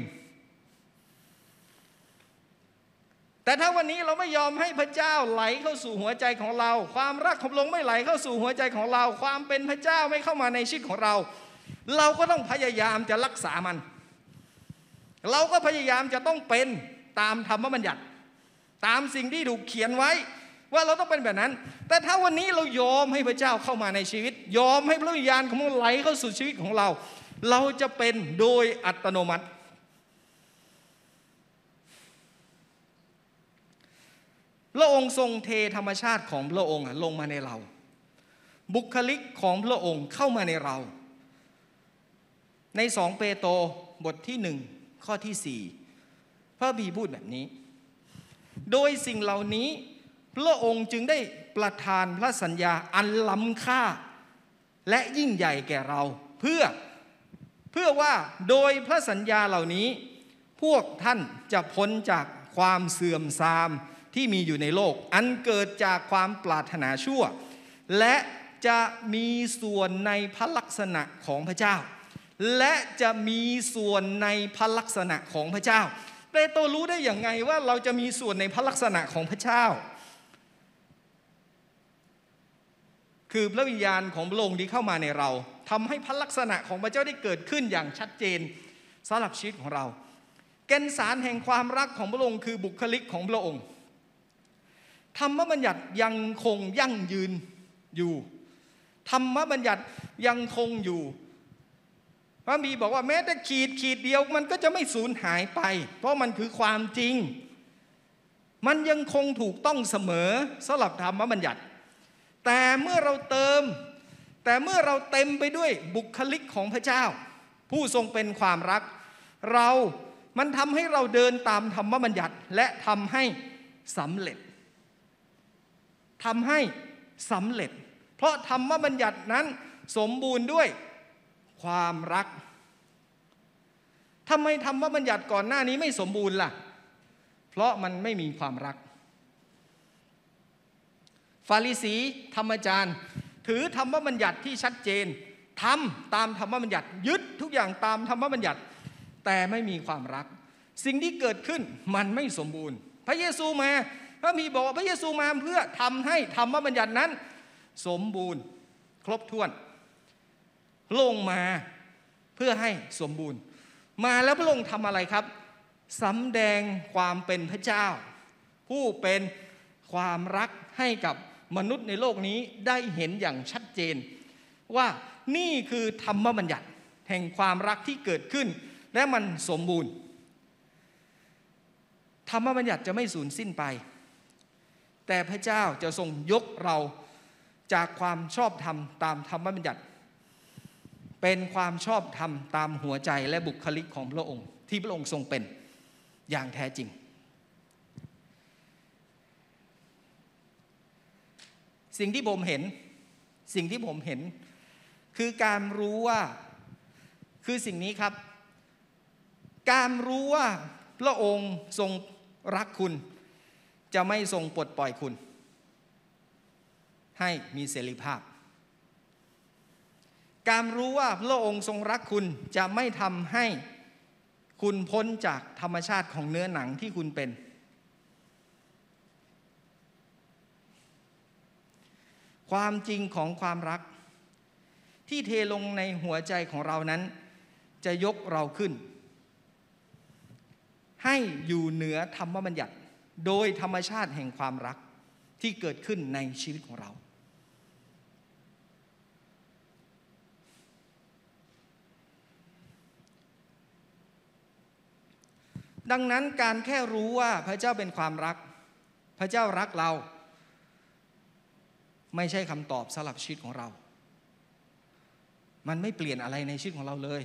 แต่ถ้าวันนี้เราไม่ยอมให้พระเจ้าไหลเข้าสู่หัวใจของเรา ความรักของพระองไม่ไหลเข้าสู่หัวใจของเรา ความเป็นพระเจ้าไม่เข้ามาในชีวิตของเรา เราก็ต้องพยายามจะรักษามัน เราก็พยายามจะต้องเป็นตามธรรมบัญญัติ ตามสิ่งที่ถูกเขียนไว้ ว่าเราต้องเป็นแบบนั้น แต่ถ้าวันนี้เรายอมให้พระเจ้าเข้ามาในชีวิต ยอมให้พระวิญญาณของพระองค์ไหลเข้าสู่ชีวิตของเรา เราจะเป็นโดยอัตโนมัติ พระองค์ทรงเทธรรมชาติของพระองค์ลงมาในเรา บุคลิกของพระองค์เข้ามาในเรา ในสองเปโตรบทที่หนึ่งข้อที่สี่พระบีพูดแบบนี้ โดยสิ่งเหล่านี้ พระองค์จึงได้ประทานพระสัญญาอันล้ำค่า และยิ่งใหญ่แก่เราเพื่อเพื่อว่าโดยพระสัญญาเหล่านี้ พวกท่านจะพ้นจากความเสื่อมทราม ที่มีอยู่ในโลก อันเกิดจากความปรารถนาชั่ว และจะมีส่วนในพระลักษณะของพระเจ้า และจะมีส่วนในพระลักษณะของพระเจ้าเปโตรรู้ได้อย่างไงว่าเราจะมีส่วนในพระลักษณะของพระเจ้า คือพระวิญญาณของพระองค์ที่เข้ามาในเราทำให้พระลักษณะของพระเจ้าได้เกิดขึ้นอย่างชัดเจนสำหรับชีวิตของเราแก่นสารแห่งความรักของพระองค์คือบุคลิกของพระองค์ ธรรมบัญญัติยังคงยั่งยืนอยู่ ธรรมบัญญัติยังคงอยู่พระบีบอกว่าแม้แต่ขีดขีดเดียวมันก็จะไม่สูญหายไป เพราะมันคือความจริง มันยังคงถูกต้องเสมอสำหรับธรรมบัญญัติ แต่เมื่อเราเติม แต่เมื่อเราเต็มไปด้วยบุคลิกของพระเจ้า ผู้ทรงเป็นความรัก เรามันทำให้เราเดินตามธรรมบัญญัติและทำให้สำเร็จ ทำให้สำเร็จ เพราะธรรมบัญญัตินั้นสมบูรณ์ด้วยความรักทำไมธรรมบัญญัติก่อนหน้านี้ไม่สมบูรณ์ล่ะ เพราะมันไม่มีความรัก ฟาริสีธรรมจารย์ ถือธรรมบัญญัติที่ชัดเจนทำตามธรรมบัญญัติ ยึดทุกอย่างตามธรรมบัญญัติ แต่ไม่มีความรัก สิ่งที่เกิดขึ้นมันไม่สมบูรณ์ พระเยซูมา พระมีบอกว่าพระเยซูมาเพื่อทำให้ธรรมบัญญัตินั้น สมบูรณ์ครบถ้วน ลงมาเพื่อให้สมบูรณ์ มาแล้วพระองค์ทำอะไรครับสำแดงความเป็นพระเจ้า ผู้เป็นความรักให้กับมนุษย์ในโลกนี้ได้เห็นอย่างชัดเจน ว่านี่คือธรรมบัญญัติแห่งความรักที่เกิดขึ้น และมันสมบูรณ์ ธรรมบัญญัติจะไม่สูญสิ้นไป แต่พระเจ้าจะทรงยกเราจากความชอบธรรมตามธรรมบัญญัติ เป็นความชอบธรรมตามหัวใจและบุคลิกของพระองค์ ที่พระองค์ทรงเป็นอย่างแท้จริง สิ่งที่ผมเห็นสิ่งที่ผมเห็น คือการรู้ว่าคือสิ่งนี้ครับ การรู้ว่าพระองค์ทรงรักคุณ จะไม่ทรงปลดปล่อยคุณ ให้มีเสรีภาพ การรู้ว่าพระองค์ทรงรักคุณจะไม่ทำให้คุณพ้นจากธรรมชาติของเนื้อหนังที่คุณเป็น ความจริงของความรัก ที่เทลงในหัวใจของเรานั้น จะยกเราขึ้น ให้อยู่เหนือธรรมบัญญัติ โดยธรรมชาติแห่งความรักที่เกิดขึ้นในชีวิตของเรา ดังนั้นการแค่รู้ว่าพระเจ้าเป็นความรัก พระเจ้ารักเรา ไม่ใช่คำตอบสำหรับชีวิตของเรา มันไม่เปลี่ยนอะไรในชีวิตของเราเลย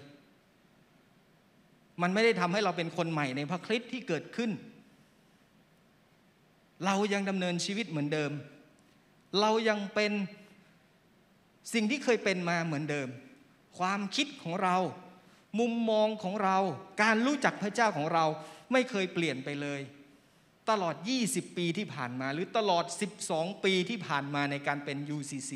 มันไม่ได้ทำให้เราเป็นคนใหม่ในพระคริสต์ที่เกิดขึ้น เรายังดำเนินชีวิตเหมือนเดิม เรายังเป็นสิ่งที่เคยเป็นมาเหมือนเดิม ความคิดของเรา มุมมองของเรา การรู้จักพระเจ้าของเราไม่เคยเปลี่ยนไปเลย ตลอด 20 ปีที่ผ่านมา หรือตลอด 12 ปีที่ผ่านมาในการเป็น UCC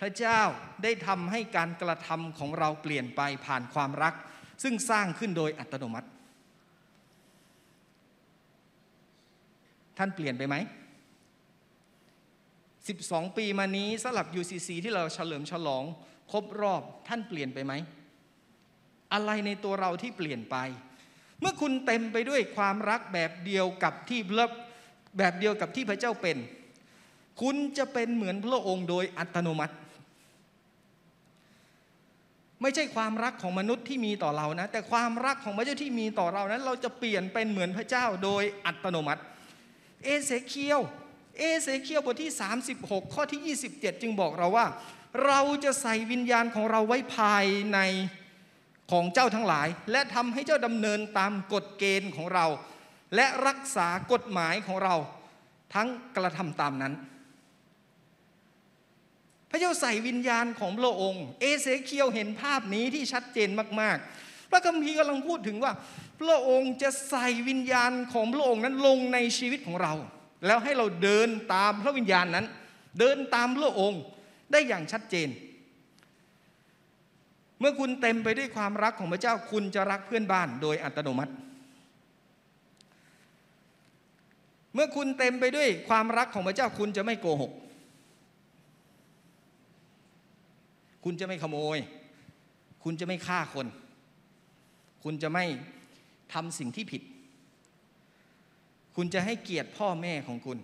พระเจ้าได้ทำให้การกระทำของเราเปลี่ยนไปผ่านความรัก ซึ่งสร้างขึ้นโดยอัตโนมัติ ท่านเปลี่ยนไปไหม 12 ปีมานี้สำหรับ UCC ที่เราเฉลิมฉลอง ครบรอบท่านเปลี่ยนไปไหม อะไรในตัวเราที่เปลี่ยนไป เมื่อคุณเต็มไปด้วยความรักแบบเดียวกับที่แบบเดียวกับที่พระเจ้าเป็น คุณจะเป็นเหมือนพระองค์โดยอัตโนมัติ ไม่ใช่ความรักของมนุษย์ที่มีต่อเรานะ แต่ความรักของพระเจ้าที่มีต่อเรานั้น เราจะเปลี่ยนเป็นเหมือนพระเจ้าโดยอัตโนมัติ เอเสเคียว เอเสเคียวบทที่ 36 ข้อที่ 27 จึงบอกเราว่า เราจะใส่วิญญาณของเราไว้ภายในของเจ้าทั้งหลาย และทำให้เจ้าดำเนินตามกฎเกณฑ์ของเรา และรักษากฎหมายของเรา ทั้งกระทำตามนั้น พระเจ้าใส่วิญญาณของพระองค์ เอเสเคียวเห็นภาพนี้ที่ชัดเจนมาก ๆ พระคัมภีร์กำลังพูดถึงว่า พระองค์จะใส่วิญญาณของพระองค์นั้นลงในชีวิตของเรา แล้วให้เราเดินตามพระวิญญาณนั้น เดินตามพระองค์ได้อย่างชัดเจน เมื่อคุณเต็มไปด้วยความรักของพระเจ้าคุณจะรักเพื่อนบ้านโดยอัตโนมัติ เมื่อคุณเต็มไปด้วยความรักของพระเจ้าคุณจะไม่โกหก คุณจะไม่ขโมย คุณจะไม่ฆ่าคน คุณจะไม่ ทำสิ่งที่ผิด คุณจะให้เกียรติพ่อแม่ของคุณ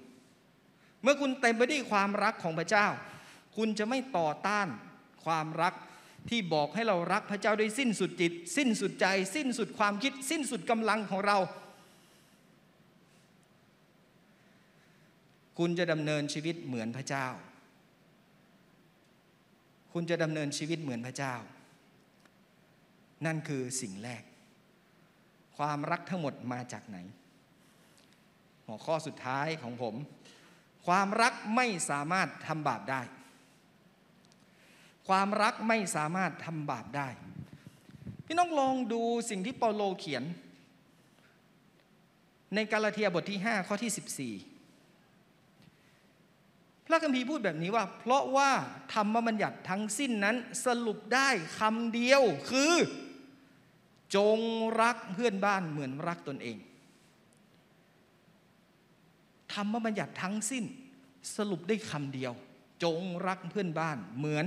เมื่อคุณเต็มไปด้วยความรักของพระเจ้า คุณจะไม่ต่อต้านความรักที่บอกให้เรารักพระเจ้าด้วยสิ้นสุดจิต สิ้นสุดใจ สิ้นสุดความคิด สิ้นสุดกำลังของเรา คุณจะดำเนินชีวิตเหมือนพระเจ้า คุณจะดำเนินชีวิตเหมือนพระเจ้า นั่นคือสิ่งแรก ความรักทั้งหมดมาจากไหน หัวข้อสุดท้ายของผม ความรักไม่สามารถทำบาปได้ ความรักไม่สามารถทำบาปได้ พี่น้องลองดูสิ่งที่เปาโลเขียน ในกาลาเทียบทที่ 5 ข้อที่ 14 พระคัมภีร์พูดแบบนี้ว่า เพราะว่าธรรมบัญญัติทั้งสิ้นนั้นสรุปได้คำเดียวคือ จงรักเพื่อนบ้านเหมือนรักตนเอง ธรรมบัญญัติทั้งสิ้นสรุปได้คำเดียว จงรักเพื่อนบ้านเหมือน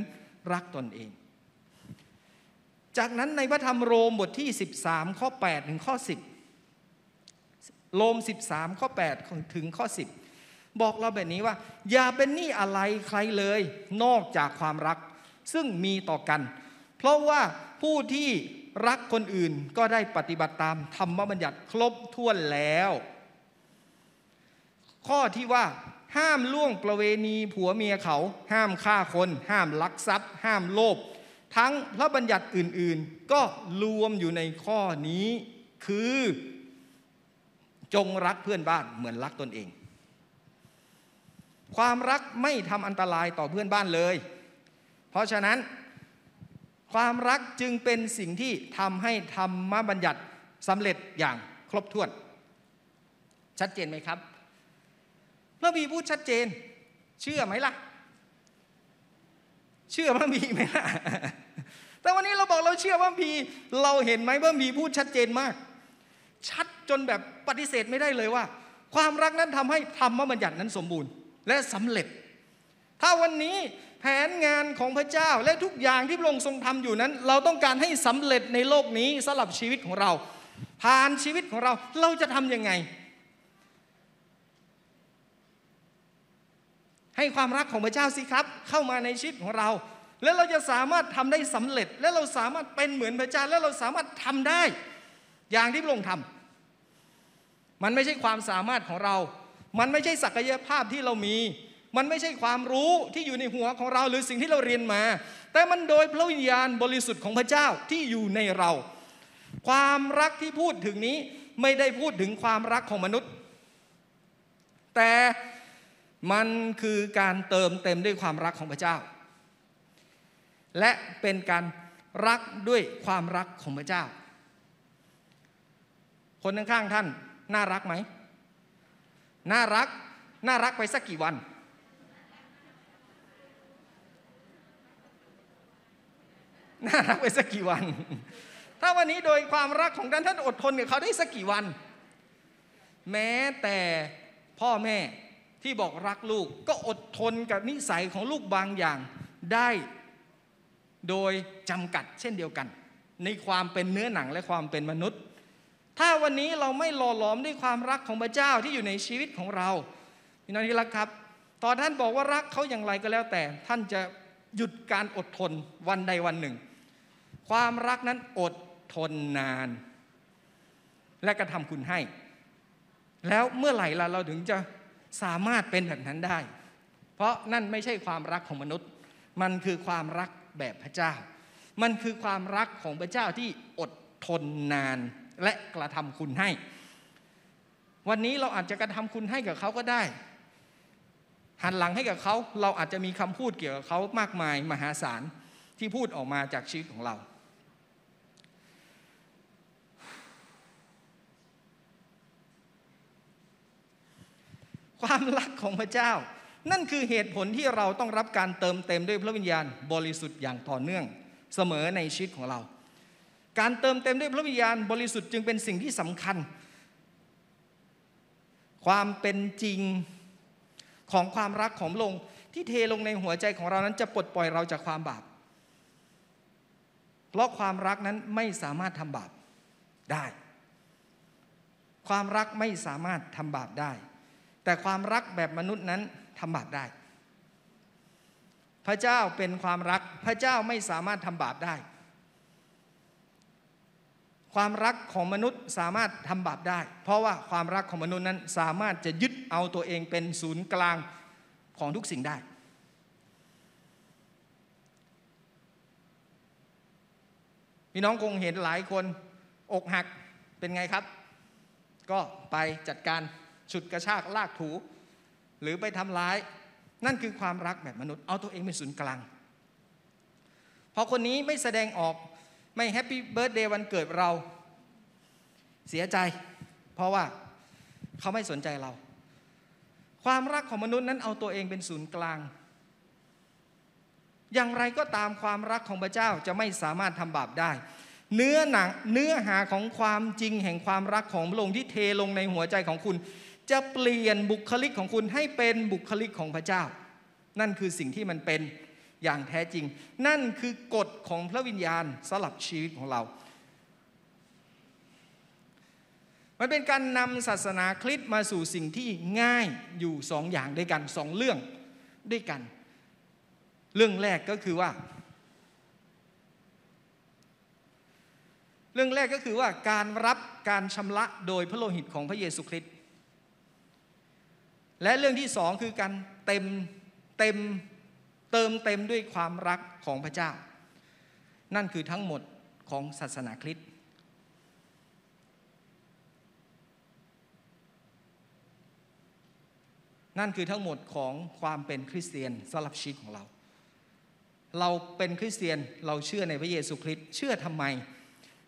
รักตนเอง จากนั้นในพระธรรมโรมบทที่ 13 ข้อ 8 ถึงข้อ 10 โรม 13 ข้อ 8 ถึงข้อ 10 บอกเราแบบนี้ว่า อย่าเป็นหนี้อะไรใครเลย นอกจากความรัก ซึ่งมีต่อกัน เพราะว่าผู้ที่ รักคนอื่นก็ได้ปฏิบัติตามธรรมบัญญัติครบถ้วนแล้ว ข้อที่ว่า ห้ามล่วงประเวณีผัวเมียเขา ห้ามฆ่าคน ห้ามลักทรัพย์ ห้ามโลภทั้งพระบัญญัติอื่น ๆ ก็รวมอยู่ในข้อนี้คือ จงรักเพื่อนบ้านเหมือนรักตนเอง ความรักไม่ทำอันตรายต่อเพื่อนบ้านเลย เพราะฉะนั้น ความรักจึงเป็นสิ่งที่ทำให้ธรรมบัญญัติสำเร็จอย่างครบถ้วน ชัดเจนไหมครับพระบีพูดชัดเจน เชื่อไหมล่ะ เชื่อพระบีไหมล่ะแต่วันนี้เราบอกเราเชื่อพระบีเราเห็นไหมพระบีพูดชัดเจนมาก ชัดจนแบบปฏิเสธไม่ได้เลยว่า ความรักนั้นทำให้ธรรมบัญญัตินั้นสมบูรณ์ และสำเร็จ ถ้าวันนี้แผนงานของพระเจ้าและทุกอย่างที่พระองค์ทรงทำอยู่นั้น เราต้องการให้สำเร็จในโลกนี้สำหรับชีวิตของเรา ผ่านชีวิตของเราเราจะทำยังไง ให้ความรักของพระเจ้าสิครับ เข้ามาในชีวิตของเรา แล้วเราจะสามารถทำได้สำเร็จ และเราสามารถเป็นเหมือนพระเจ้าและเราสามารถทำได้ อย่างที่พระองค์ทำมันไม่ใช่ความสามารถของเรา มันไม่ใช่ศักยภาพที่เรามี มันไม่ใช่ความรู้ที่อยู่ในหัวของเราหรือสิ่งที่เราเรียนมา แต่มันโดยพระวิญญาณบริสุทธิ์ของพระเจ้าที่อยู่ในเรา ความรักที่พูดถึงนี้ไม่ได้พูดถึงความรักของมนุษย์ แต่มันคือการเติมเต็มด้วยความรักของพระเจ้า และเป็นการรักด้วยความรักของพระเจ้า คนข้างๆท่านน่ารักไหม น่ารัก น่ารักไปสักกี่วัน น่ารักไปสักกี่วัน ถ้าวันนี้โดยความรักของท่านท่านอดทนกับเขาได้สักกี่วัน แม้แต่พ่อแม่ที่บอกรักลูกก็อดทนกับนิสัยของลูกบางอย่างได้โดยจำกัดเช่นเดียวกัน ในความเป็นเนื้อหนังและความเป็นมนุษย์ ถ้าวันนี้เราไม่หล่อหลอมด้วยความรักของพระเจ้าที่อยู่ในชีวิตของเราพี่น้องที่รักครับ ตอนท่านบอกว่ารักเขาอย่างไรก็แล้วแต่ ท่านจะหยุดการอดทนวันใดวันหนึ่ง ความรักนั้นอดทนนาน และกระทำคุณให้ แล้วเมื่อไหร่ล่ะเราถึงจะสามารถเป็นแบบนั้นได้ เพราะนั่นไม่ใช่ความรักของมนุษย์ มันคือความรักแบบพระเจ้า มันคือความรักของพระเจ้าที่อดทนนานและกระทำคุณให้ วันนี้เราอาจจะกระทำคุณให้กับเขาก็ได้หันหลังให้กับเขาเราอาจจะมีคำพูดเกี่ยวกับเขามากมายมหาศาลที่พูดออกมาจากชีวิตของเรา ความรักของพระเจ้า นั่นคือเหตุผลที่เราต้องรับการเติมเต็มด้วยพระวิญญาณบริสุทธิ์อย่างต่อเนื่องเสมอในชีวิตของเรา การเติมเต็มด้วยพระวิญญาณบริสุทธิ์จึงเป็นสิ่งที่สำคัญ ความเป็นจริงของความรักของลงที่เทลงในหัวใจของเรานั้นจะปลดปล่อยเราจากความบาป เพราะความรักนั้นไม่สามารถทำบาปได้ ความรักไม่สามารถทำบาปได้ แต่ความรักแบบมนุษย์นั้นทำบาปได้ พระเจ้าเป็นความรักพระเจ้าไม่สามารถทำบาปได้ ความรักของมนุษย์สามารถทำบาปได้ เพราะว่าความรักของมนุษย์นั้นสามารถจะยึดเอาตัวเองเป็นศูนย์กลางของทุกสิ่งได้ พี่น้องคงเห็นหลายคนอกหักเป็นไงครับ ก็ไปจัดการ ฉุดกระชากลากถู หรือไปทำร้าย นั่นคือความรักแบบมนุษย์เอาตัวเองเป็นศูนย์กลาง พอคนนี้ไม่แสดงออกไม่ Happy Birthday วันเกิดเราเสียใจ เพราะว่าเขาไม่สนใจเรา ความรักของมนุษย์นั้นเอาตัวเองเป็นศูนย์กลาง อย่างไรก็ตามความรักของพระเจ้าจะไม่สามารถทำบาปได้ เนื้อหนังเนื้อหาของความจริงแห่งความรักของพระองค์ที่เทลงในหัวใจของคุณ จะเปลี่ยนบุคลิกของคุณให้เป็นบุคลิกของพระเจ้า นั่นคือสิ่งที่มันเป็นอย่างแท้จริง นั่นคือกฎของพระวิญญาณสลับชีวิตของเรา มันเป็นการนำศาสนาคริสต์มาสู่สิ่งที่ง่ายอยู่สองอย่างด้วยกันสองเรื่องด้วยกัน เรื่องแรกก็คือว่า เรื่องแรกก็คือว่าการรับการชำระโดยพระโลหิตของพระเยซูคริสต และเรื่องที่สองคือการเต็มเต็มเติมเต็มด้วยความรักของพระเจ้า นั่นคือทั้งหมดของศาสนาคริสต์นั่นคือทั้งหมดของความเป็นคริสเตียนสำหรับชีวิตของเรา เราเป็นคริสเตียนเราเชื่อในพระเยซูคริสต์เชื่อทำไม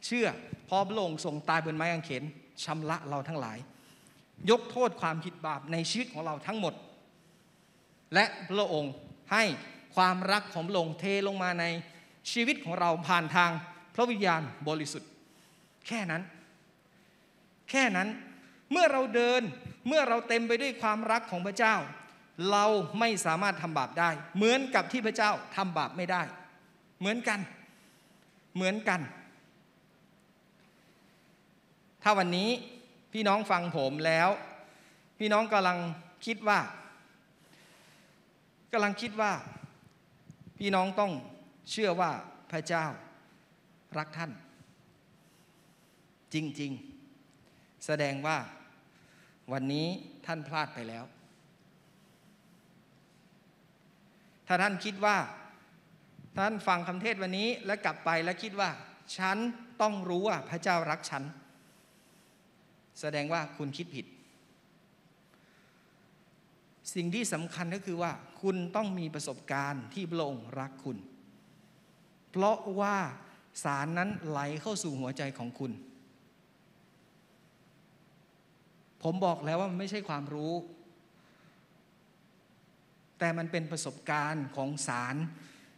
เชื่อเพราะพระองค์ทรงตายบนไม้กางเขนชำระเราทั้งหลาย ยกโทษความผิดบาปในชีวิตของเราทั้งหมด และพระองค์ให้ความรักของพระองค์เทลงมาในชีวิตของเราผ่านทางพระวิญญาณบริสุทธิ์ แค่นั้น แค่นั้นเมื่อเราเดินเมื่อเราเต็มไปด้วยความรักของพระเจ้า เราไม่สามารถทำบาปได้ เหมือนกับที่พระเจ้าทำบาปไม่ได้ เหมือนกัน เหมือนกัน ถ้าวันนี้ พี่น้องฟังผมแล้ว พี่น้องกำลังคิดว่ากำลังคิดว่า พี่น้องต้องเชื่อว่าพระเจ้ารักท่าน จริง ๆ แสดงว่าวันนี้ท่านพลาดไปแล้ว ถ้าท่านคิดว่า ท่านฟังคำเทศวันนี้แล้วกลับไปแล้วคิดว่า ฉันต้องรู้ว่าพระเจ้ารักฉัน แสดงว่าคุณคิดผิด สิ่งที่สำคัญก็คือว่า คุณต้องมีประสบการณ์ที่พระองค์รักคุณ เพราะว่าสารนั้นไหลเข้าสู่หัวใจของคุณ ผมบอกแล้วว่ามันไม่ใช่ความรู้ แต่มันเป็นประสบการณ์ของสาร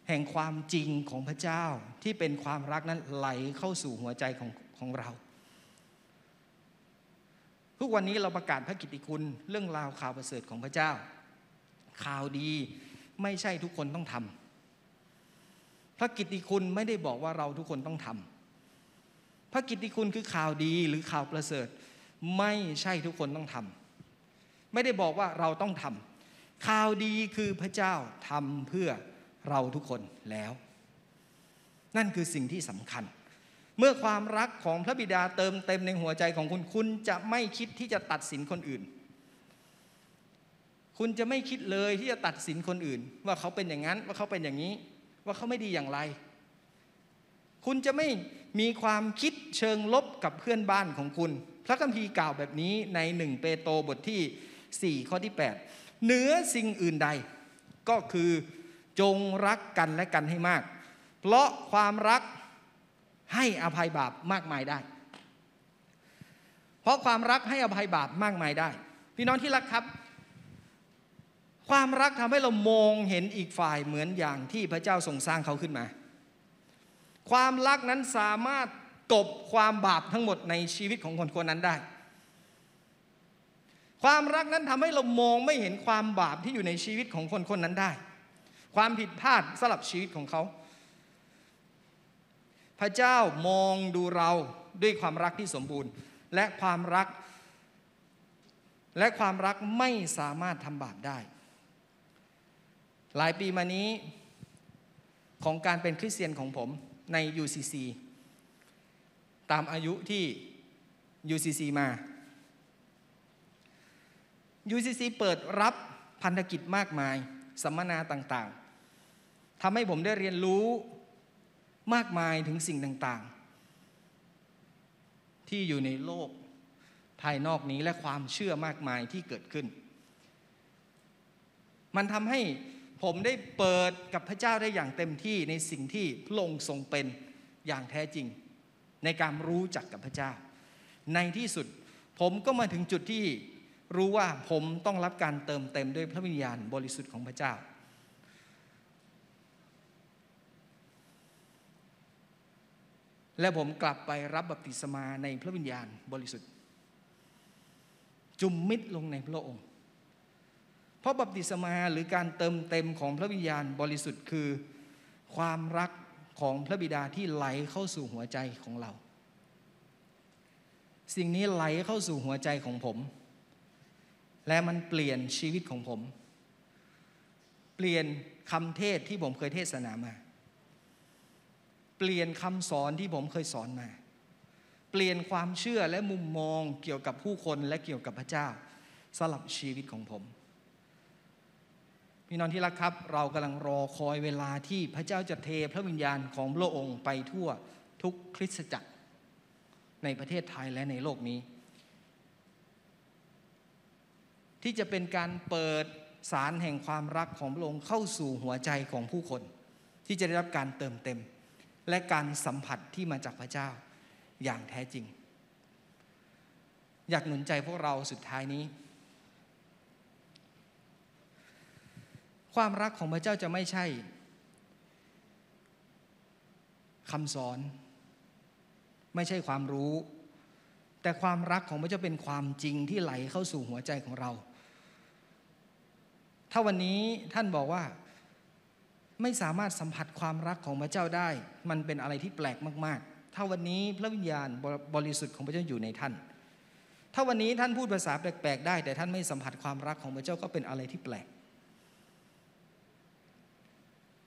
แห่งความจริงของพระเจ้าที่เป็นความรักนั้นไหลเข้าสู่หัวใจของของเรา ทุกวันนี้เราประกาศพระกิตติคุณ เรื่องราวข่าวประเสริฐของพระเจ้า ข่าวดีไม่ใช่ทุกคนต้องทำพระกิตติคุณไม่ได้บอกว่าเราทุกคนต้องทำพระกิตติคุณคือข่าวดีหรือข่าวประเสริฐ ไม่ใช่ทุกคนต้องทำไม่ได้บอกว่าเราต้องทำข่าวดีคือพระเจ้าทำเพื่อเราทุกคนแล้ว นั่นคือสิ่งที่สำคัญ เมื่อความรักของพระบิดาเติมเต็มในหัวใจของคุณ คุณจะไม่คิดที่จะตัดสินคนอื่น คุณจะไม่คิดเลยที่จะตัดสินคนอื่น ว่าเขาเป็นอย่างนั้นว่าเขาเป็นอย่างนี้ ว่าเขาไม่ดีอย่างไร คุณจะไม่มีความคิดเชิงลบกับเพื่อนบ้านของคุณ พระคัมภีร์กล่าวแบบนี้ในหนึ่งเปโตรบทที่ 4 ข้อที่ 8 เหนือสิ่งอื่นใด ก็คือจงรักกันและกันให้มาก เพราะความรัก ให้อภัยบาปมากมายได้ เพราะความรักให้อภัยบาปมากมายได้ พี่น้องที่รักครับ ความรักทำให้เรามองเห็นอีกฝ่ายเหมือนอย่างที่พระเจ้าทรงสร้างเขาขึ้นมา ความรักนั้นสามารถกบความบาปทั้งหมดในชีวิตของคนคนนั้นได้ ความรักนั้นทำให้เรามองไม่เห็นความบาปที่อยู่ในชีวิตของคนคนนั้นได้ ความผิดพลาดสลับชีวิตของเขา พระเจ้ามองดูเราด้วยความรักที่สมบูรณ์ และความรัก และความรักไม่สามารถทำบาปได้ หลายปีมานี้ของการเป็นคริสเตียนของผมใน UCC ตามอายุที่ UCC มา UCC เปิดรับพันธกิจมากมาย สัมมนาต่างๆทำให้ผมได้เรียนรู้ มากมายถึงสิ่งต่างๆ ที่อยู่ในโลกภายนอกนี้และความเชื่อมากมายที่เกิดขึ้น มันทำให้ผมได้เปิดกับพระเจ้าได้อย่างเต็มที่ในสิ่งที่พระองค์ทรงเป็นอย่างแท้จริง ในการรู้จักกับพระเจ้า ในที่สุดผมก็มาถึงจุดที่รู้ว่าผมต้องรับการเติมเต็มด้วยพระวิญญาณบริสุทธิ์ของพระเจ้า และผมกลับไปรับบัพติศมาในพระวิญญาณบริสุทธิ์ จุมมิดลงในพระองค์ เพราะบัพติศมาหรือการเติมเต็มของพระวิญญาณบริสุทธิ์คือ ความรักของพระบิดาที่ไหลเข้าสู่หัวใจของเรา สิ่งนี้ไหลเข้าสู่หัวใจของผม และมันเปลี่ยนชีวิตของผม เปลี่ยนคำเทศที่ผมเคยเทศนามา เปลี่ยนคำสอนที่ผมเคยสอนมา เปลี่ยนความเชื่อและมุมมองเกี่ยวกับผู้คนและเกี่ยวกับพระเจ้าสลับชีวิตของผมพี่น้องที่รักครับ เรากำลังรอคอยเวลาที่พระเจ้าจะเทพระวิญญาณของพระองค์ไปทั่วทุกคริสตจักร ในประเทศไทยและในโลกนี้ ที่จะเป็นการเปิดสารแห่งความรักของพระองค์เข้าสู่หัวใจของผู้คน ที่จะได้รับการเติมเต็ม และการสัมผัสที่มาจากพระเจ้าอย่างแท้จริง อยากหนุนใจพวกเราสุดท้ายนี้ ความรักของพระเจ้าจะไม่ใช่คำสอน ไม่ใช่ความรู้ แต่ความรักของพระเจ้าเป็นความจริงที่ไหลเข้าสู่หัวใจของเรา ถ้าวันนี้ท่านบอกว่า ไม่สามารถสัมผัสความรักของพระเจ้าได้ มันเป็นอะไรที่แปลกมาก ๆ ถ้าวันนี้พระวิญญาณบริสุทธิ์ของพระเจ้าอยู่ในท่าน ถ้าวันนี้ท่านพูดภาษาแปลก ๆ ได้ แต่ท่านไม่สัมผัสความรักของพระเจ้าก็เป็นอะไรที่แปลก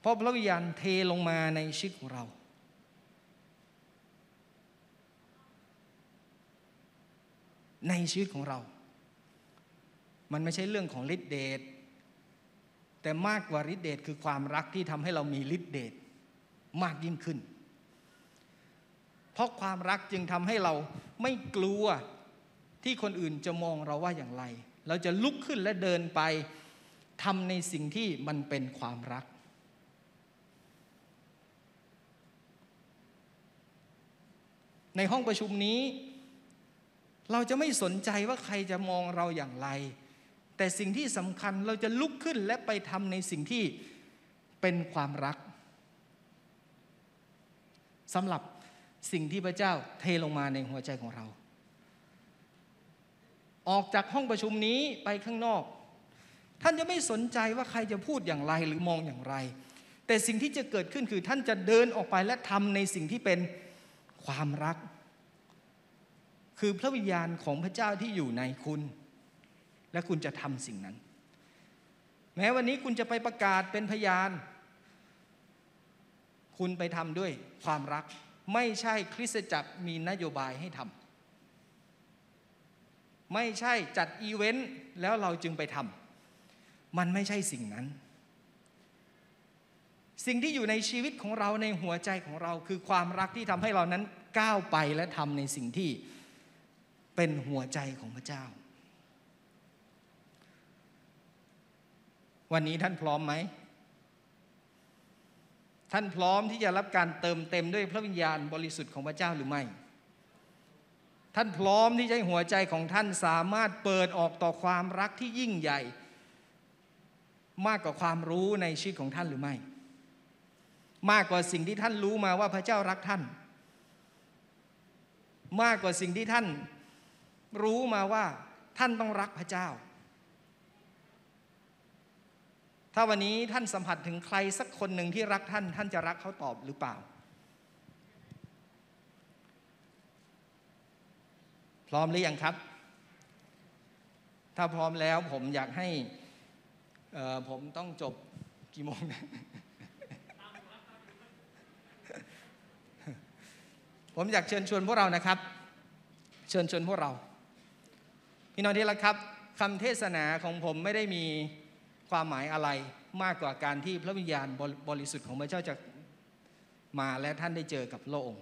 เพราะพระวิญญาณเทลงมาในชีวิตของเรา ในชีวิตของเรา มันไม่ใช่เรื่องของฤทธิเดช แต่มากกว่าฤทธิเดชคือความรักที่ทำให้เรามีฤทธิเดชมากยิ่งขึ้น เพราะความรักจึงทำให้เราไม่กลัวที่คนอื่นจะมองเราว่าอย่างไร เราจะลุกขึ้นและเดินไปทำในสิ่งที่มันเป็นความรัก ในห้องประชุมนี้ เราจะไม่สนใจว่าใครจะมองเราอย่างไร แต่สิ่งที่สำคัญเราจะลุกขึ้นและไปทำในสิ่งที่เป็นความรักสำหรับสิ่งที่พระเจ้าเทลงมาในหัวใจของเรา ออกจากห้องประชุมนี้ไปข้างนอก ท่านจะไม่สนใจว่าใครจะพูดอย่างไรหรือมองอย่างไร แต่สิ่งที่จะเกิดขึ้นคือท่านจะเดินออกไปและทำในสิ่งที่เป็นความรัก คือพระวิญญาณของพระเจ้าที่อยู่ในคุณ และคุณจะทำสิ่งนั้น แม้วันนี้คุณจะไปประกาศเป็นพยาน คุณไปทำด้วยความรัก ไม่ใช่คริสตจักรมีนโยบายให้ทำไม่ใช่จัดอีเวนต์แล้วเราจึงไปทำมันไม่ใช่สิ่งนั้น สิ่งที่อยู่ในชีวิตของเราในหัวใจของเราคือความรักที่ทำให้เรานั้นก้าวไปและทำในสิ่งที่เป็นหัวใจของพระเจ้า วันนี้ท่านพร้อมไหม ท่านพร้อมที่จะรับการเติมเต็มด้วยพระวิญญาณบริสุทธิ์ของพระเจ้าหรือไม่ ท่านพร้อมที่จะให้หัวใจของท่านสามารถเปิดออกต่อความรักที่ยิ่งใหญ่ มากกว่าความรู้ในชีวิตของท่านหรือไม่ มากกว่าสิ่งที่ท่านรู้มาว่าพระเจ้ารักท่าน มากกว่าสิ่งที่ท่านรู้มาว่าท่านต้องรักพระเจ้า ถ้าวันนี้ท่านสัมผัสถึงใครสักคนหนึ่งที่รักท่าน ท่านจะรักเขาตอบหรือเปล่า พร้อมหรือยังครับ ถ้าพร้อมแล้วผมอยากให้ผมต้องจบกี่โมงนะผมอยากเชิญชวนพวกเรานะครับ เชิญชวนพวกเรา พี่น้องที่รักครับคำเทศนาของผมไม่ได้มี ความหมายอะไรมากกว่าการที่พระวิญญาณบริสุทธิ์ของพระเจ้าจะมาและท่านได้เจอกับโลก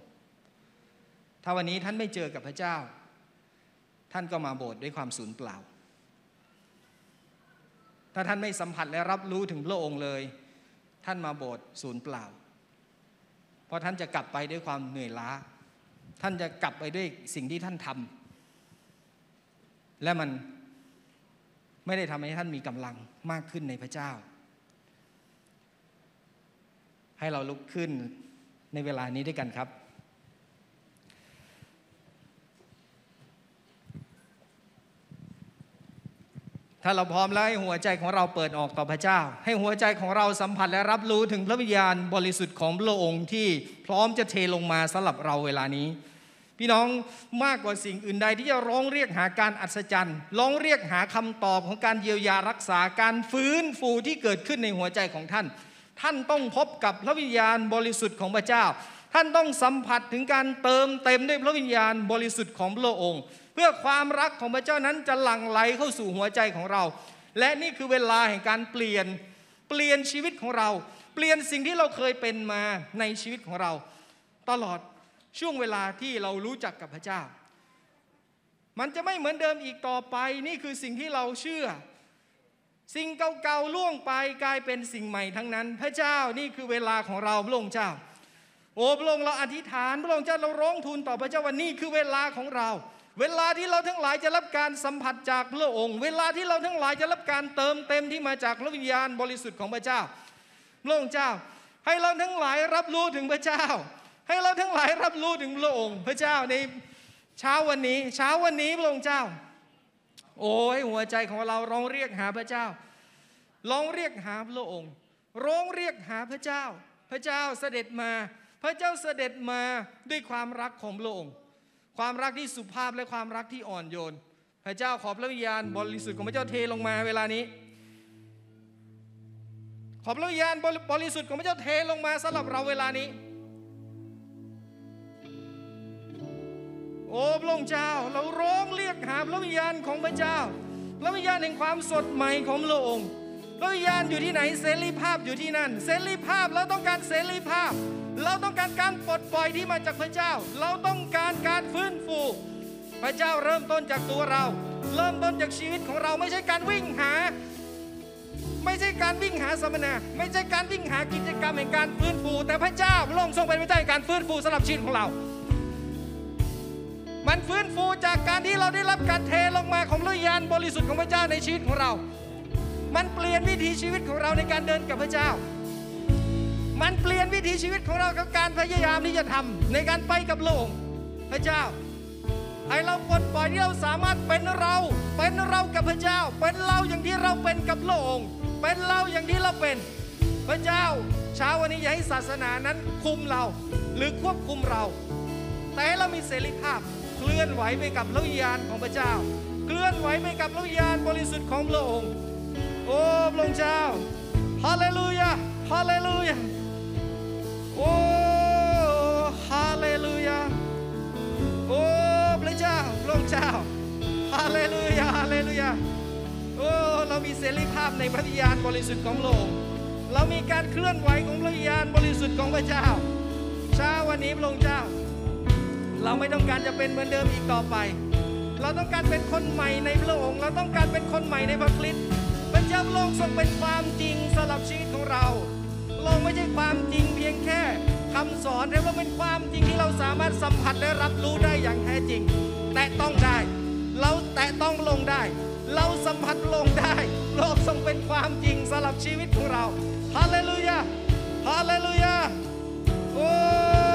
ถ้าวันนี้ท่านไม่เจอกับพระเจ้า ท่านก็มาโบสถ์ด้วยความสูญเปล่า ถ้าท่านไม่สัมผัสและรับรู้ถึงพระองค์เลย ท่านมาโบสถ์สูญเปล่า เพราะท่านจะกลับไปด้วยความเหนื่อยล้า ท่านจะกลับไปด้วยสิ่งที่ท่านทำและมัน ไม่ได้ทำให้ท่านมีกำลังมากขึ้นในพระเจ้า ให้เราลุกขึ้นในเวลานี้ด้วยกันครับถ้าเราพร้อมแล้วให้หัวใจของเราเปิดออกต่อพระเจ้า ให้หัวใจของเราสัมผัสและรับรู้ถึงพระวิญญาณบริสุทธิ์ของพระองค์ที่พร้อมจะเทลงมาสำหรับเราเวลานี้ พี่น้องมากกว่าสิ่งอื่นใดที่จะร้องเรียกหาการอัศจรรย์ ร้องเรียกหาคำตอบของการเยียวยารักษาการฟื้นฟูที่เกิดขึ้นในหัวใจของท่าน ท่านต้องพบกับพระวิญญาณบริสุทธิ์ของพระเจ้าถ้า ท่านต้องสัมผัสถึงการเติมเต็มด้วยพระวิญญาณบริสุทธิ์ของพระองค์ เพื่อความรักของพระเจ้านั้นจะหลั่งไหลเข้าสู่หัวใจของเรา และนี่คือเวลาแห่งการเปลี่ยนเปลี่ยนชีวิตของเรา เปลี่ยนสิ่งที่เราเคยเป็นมาในชีวิตของเรา ตลอด ช่วงเวลาที่เรารู้จักกับพระเจ้า มันจะไม่เหมือนเดิมอีกต่อไปนี่คือสิ่งที่เราเชื่อ สิ่งเก่าๆล่วงไปกลายเป็นสิ่งใหม่ทั้งนั้น พระเจ้านี่คือเวลาของเราพระองค์เจ้า โอ้พระองค์เราอธิษฐานพระองค์เจ้าเราร้องทูลต่อพระเจ้าวันนี้คือเวลาของเรา เวลาที่เราทั้งหลายจะรับการสัมผัสจากพระองค์ เวลาที่เราทั้งหลายจะรับการเติมเต็มที่มาจากพระวิญญาณบริสุทธิ์ของพระเจ้าพระองค์เจ้าให้เราทั้งหลายรับรู้ถึงพระเจ้า ให้เราทั้งหลายรับรู้ถึงพระองค์พระเจ้าในเช้าวันนี้ เช้าวันนี้พระองค์เจ้า โอ้ยหัวใจของเราร้องเรียกหาพระเจ้าร้องเรียกหาพระองค์ร้องเรียกหาพระเจ้า พระเจ้าเสด็จมา พระเจ้าเสด็จมาด้วยความรักของพระองค์ ความรักที่สุภาพและความรักที่อ่อนโยน พระเจ้าขอพระวิญญาณบริสุทธิ์ของพระเจ้าเทลงมาเวลานี้ ขอพระวิญญาณบริสุทธิ์ของพระเจ้าเทลงมาสำหรับเราเวลานี้ โอ้พระองค์เจ้าเราร้องเรียกหาพระวิญญาณของพระเจ้า พระวิญญาณแห่งความสดใหม่ของพระองค์พระวิญญาณอยู่ที่ไหนเสรีภาพอยู่ที่นั่น เสรีภาพเราต้องการเสรีภาพ เราต้องการการปลดปล่อยที่มาจากพระเจ้า เราต้องการการฟื้นฟู พระเจ้าเริ่มต้นจากตัวเรา เริ่มต้นจากชีวิตของเราไม่ใช่การวิ่งหา ไม่ใช่การวิ่งหาสมณะไม่ใช่การวิ่งหากิจกรรมแห่งการฟื้นฟู แต่พระเจ้าพระองค์ทรงเป็นพระเจ้าแห่งการฟื้นฟูสำหรับชีวิตของเรา มันฟื้นฟูจากการที่เราได้รับการเทลงมาของพระวิญญาณบริสุทธิ์ของพระเจ้าในชีวิตของเรา มันเปลี่ยนวิถีชีวิตของเราในการเดินกับพระเจ้า มันเปลี่ยนวิถีชีวิตของเรากับการพยายามที่จะทำในการไปกับโลกพระเจ้าให้เราปลดปล่อยที่เราสามารถเป็นเรา เป็นเรากับพระเจ้า เป็นเราอย่างที่เราเป็นกับโลกเป็นเราอย่างที่เราเป็น พระเจ้าเช้าวันนี้อย่าให้ศาสนานั้นคุมเรา หรือควบคุมเรา แต่ให้เรามีเสรีภาพ เคลื่อนไหวไปกับพระวิญญาณของพระเจ้า เคลื่อนไหวไปกับพระวิญญาณบริสุทธิ์ของพระองค์ โอ้พระองค์เจ้าฮาเลลูยาฮาเลลูยาโอ้ฮาเลลูยาโอ้พระเจ้าพระองค์เจ้าฮาเลลูยาฮาเลลูยาโอ้เรามีเสรีภาพในพระวิญญาณบริสุทธิ์ของพระองค์เรามีการเคลื่อนไหวของพระวิญญาณบริสุทธิ์ของพระเจ้าเช้าวันนี้พระองค์เจ้า เราไม่ต้องการจะเป็นเหมือนเดิมอีกต่อไป เราต้องการเป็นคนใหม่ในพระองค์ เราต้องการเป็นคนใหม่ในพระคริสต์พระเจ้าพระองทรงเป็นความจริงสำหรับชีวิตของเราพระองไม่ใช่ความจริงเพียงแค่คำสอนแต่ว่าเป็นความจริงที่เราสามารถสัมผัสและรับรู้ได้อย่างแท้จริง แต่ต้องได้ เราแตะต้องลงได้ เราสัมผัสลงได้ โลกทรงเป็นความจริงสำหรับชีวิตของเราฮาเลลูยาฮาเลลูยาโอ้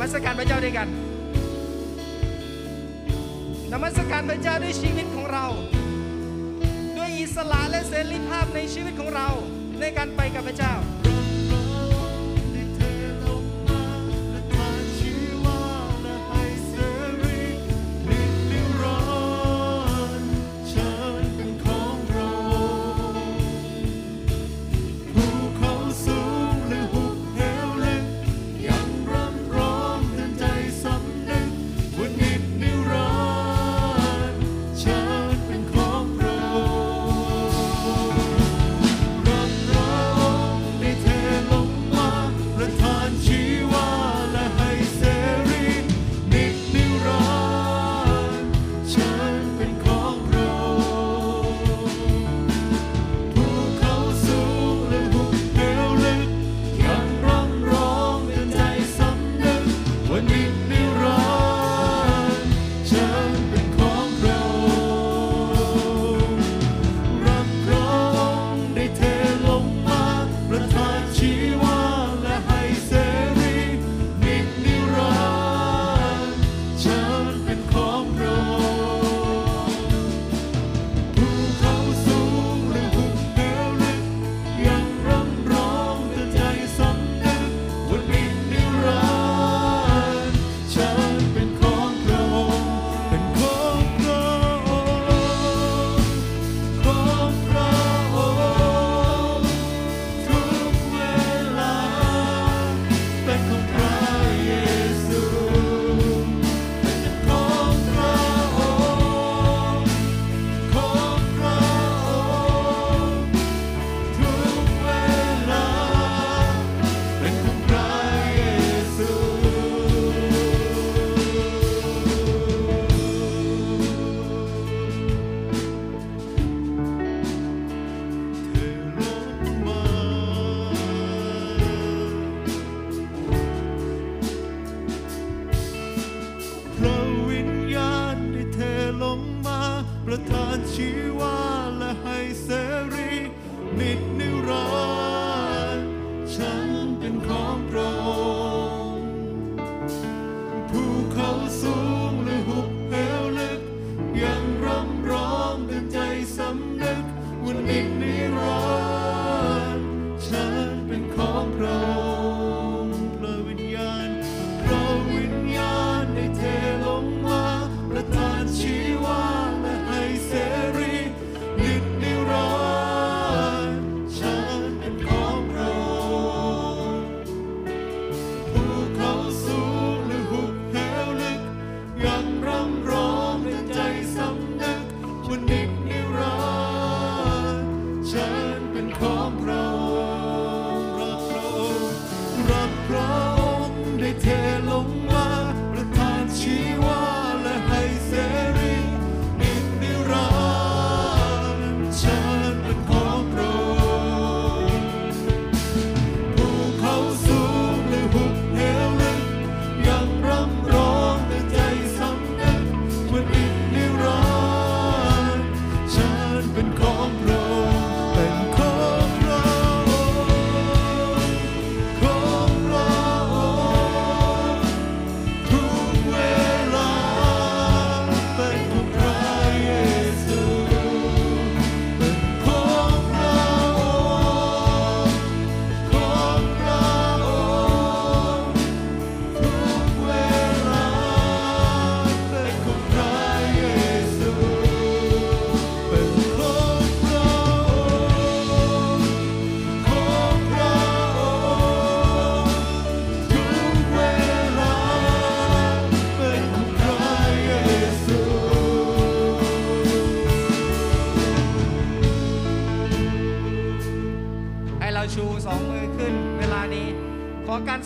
มัสการพระเจ้าด้วยกัน นมัสการพระเจ้าด้วยชีวิตของเรา ด้วยอิสระและเสรีภาพในชีวิตของเราในการไปกับพระเจ้า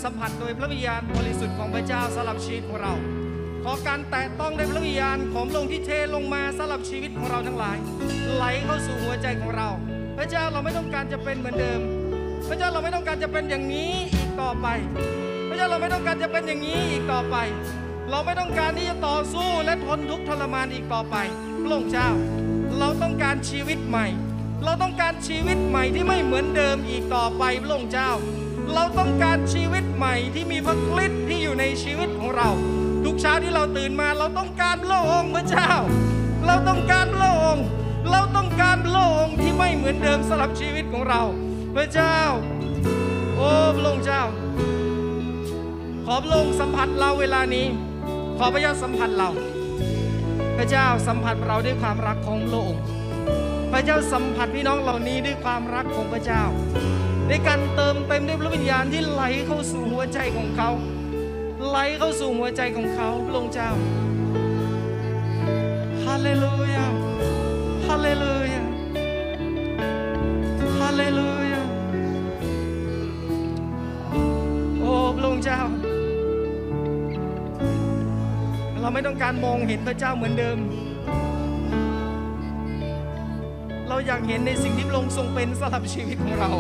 สัมผัสโดยพระวิญญาณบริสุทธิ์ของพระเจ้าสำหรับชีวิตของเรา ขอการแตะต้องในพระวิญญาณของพระองที่เทลงมาสำหรับชีวิตของเราทั้งหลาย ไหลเข้าสู่หัวใจของเรา พระเจ้าเราไม่ต้องการจะเป็นเหมือนเดิม พระเจ้าเราไม่ต้องการจะเป็นอย่างนี้อีกต่อไป พระเจ้าเราไม่ต้องการจะเป็นอย่างนี้อีกต่อไป เราไม่ต้องการที่จะต่อสู้และทนทุกข์ทรมานอีกต่อไปพระองค์เจ้า เราต้องการชีวิตใหม่ เราต้องการชีวิตใหม่ที่ไม่เหมือนเดิมอีกต่อไปพระองค์เจ้า เราต้องการชีวิตใหม่ที่มีพระคริสต์ที่อยู่ในชีวิตของเรา ทุกเช้าที่เราตื่นมาเราต้องการพระองค์พระเจ้า เราต้องการพระองค์เราต้องการพระองค์ที่ไม่เหมือนเดิมสำหรับชีวิตของเรา พระเจ้า โอ้พระองค์เจ้า ขอพระองค์สัมผัสเราเวลานี้ ขอพระเจ้าสัมผัสเรา พระเจ้าสัมผัสเราด้วยความรักของพระองค์พระเจ้าสัมผัสพี่น้องเหล่านี้ด้วยความรักของพระเจ้า ในการเติมเต็มด้วยพระวิญญาณที่ไหลเข้าสู่หัวใจของเขา ไหลเข้าสู่หัวใจของเขาพระองค์เจ้าฮาเลลูยาฮาเลลูยาฮาเลลูยาโอ้พระองค์เจ้า เราไม่ต้องการมองเห็นพระเจ้าเหมือนเดิมเราอยากเห็นในสิ่งที่พระองค์ทรงเป็นสำหรับชีวิตของเรา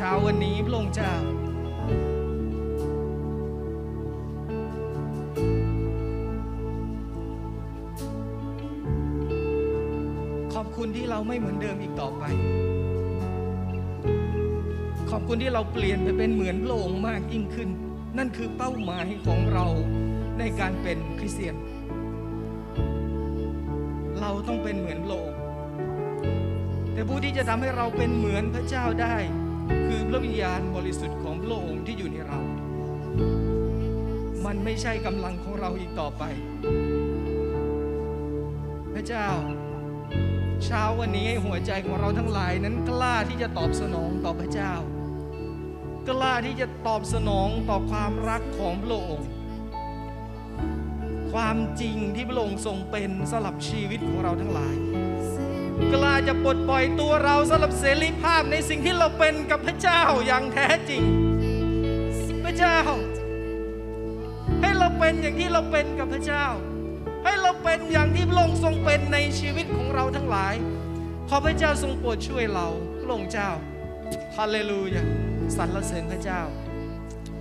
เช้าวันนี้พระองค์เจ้าขอบคุณที่เราไม่เหมือนเดิมอีกต่อไป ขอบคุณที่เราเปลี่ยนไปเป็นเหมือนพระองค์มากยิ่งขึ้น นั่นคือเป้าหมายของเราในการเป็นคริสเตียน เราต้องเป็นเหมือนพระองค์แต่ผู้ที่จะทำให้เราเป็นเหมือนพระเจ้าได้ คือพระวิญญาณบริสุทธิ์ของพระองค์ที่อยู่ในเรา มันไม่ใช่กำลังของเราอีกต่อไป พระเจ้า เช้าวันนี้ให้หัวใจของเราทั้งหลายนั้นกล้าที่จะตอบสนองต่อพระเจ้า กล้าที่จะตอบสนองต่อความรักของพระองค์ ความจริงที่พระองค์ทรงเป็นสำหรับชีวิตของเราทั้งหลาย กล้าจะปลดปล่อยตัวเราสำหรับเสรีภาพในสิ่งที่เราเป็นกับพระเจ้าอย่างแท้จริง พระเจ้า ให้เราเป็นอย่างที่เราเป็นกับพระเจ้า ให้เราเป็นอย่างที่พระองค์ทรงเป็นในชีวิตของเราทั้งหลาย ขอพระเจ้าทรงโปรดช่วยเราพระองค์เจ้าฮาเลลูยาสรรเสริญพระเจ้า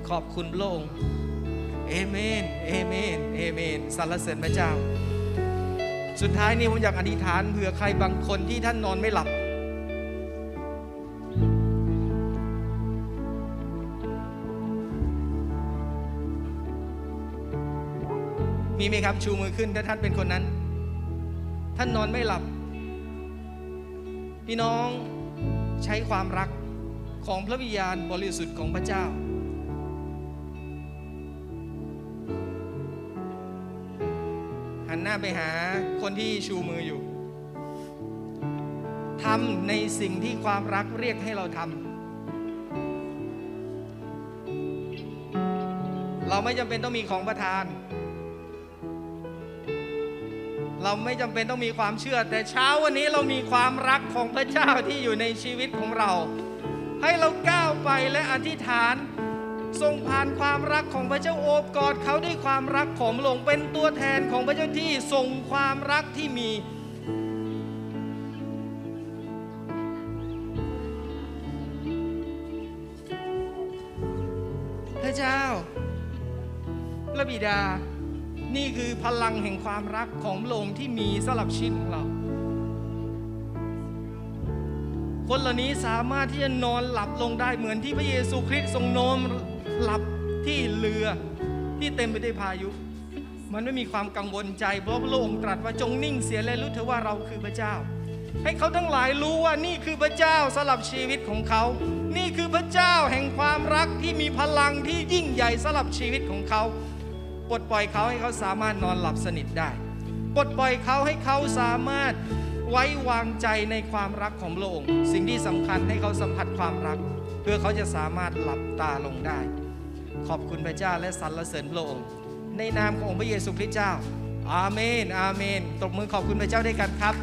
ขอบคุณพระองค์เอเมนเอเมนเอเมนสรรเสริญพระเจ้า สุดท้ายนี้ผมอยากอธิษฐานเผื่อใครบางคนที่ท่านนอนไม่หลับ มีไหมครับชูมือขึ้นถ้าท่านเป็นคนนั้น ท่านนอนไม่หลับ พี่น้องใช้ความรักของพระวิญญาณบริสุทธิ์ของพระเจ้า ไปหาคนที่ชูมืออยู่ทำในสิ่งที่ความรักเรียกให้เราทำเราไม่จำเป็นต้องมีของประทาน เราไม่จำเป็นต้องมีความเชื่อ แต่เช้าวันนี้เรามีความรักของพระเจ้าที่อยู่ในชีวิตของเรา ให้เราก้าวไปและอธิษฐาน ทรงผ่านความรักของพระเจ้าโอบกอดเขาด้วยความรักของพระองเป็นตัวแทนของพระเจ้าที่ทรงความรักที่มีพระเจ้าพระบิดา นี่คือพลังแห่งความรักของพระองที่มีสำหรับชีวิตของเรา คนเหล่านี้สามารถที่จะนอนหลับลงได้เหมือนที่พระเยซูคริสต์ทรงนอน หลับที่เรือที่เต็มไปด้วยพายุ มันไม่มีความกังวลใจเพราะพระองค์ตรัสว่าจงนิ่งเสียและรู้เถอะว่าเราคือพระเจ้า ให้เขาทั้งหลายรู้ว่านี่คือพระเจ้าสำหรับชีวิตของเขา นี่คือพระเจ้าแห่งความรักที่มีพลังที่ยิ่งใหญ่สำหรับชีวิตของเขาปลดปล่อยเขาให้เขาสามารถนอนหลับสนิทได้ปลดปล่อยเขาให้เขาสามารถไว้วางใจในความรักของพระองค์ สิ่งที่สำคัญให้เขาสัมผัสความรัก เพื่อเขาจะสามารถหลับตาลงได้ ขอบคุณพระเจ้าและสรรเสริญพระองค์ ในนามขององค์พระเยซูคริสต์เจ้า อาเมน อาเมน ตบมือขอบคุณพระเจ้าด้วยกันครับ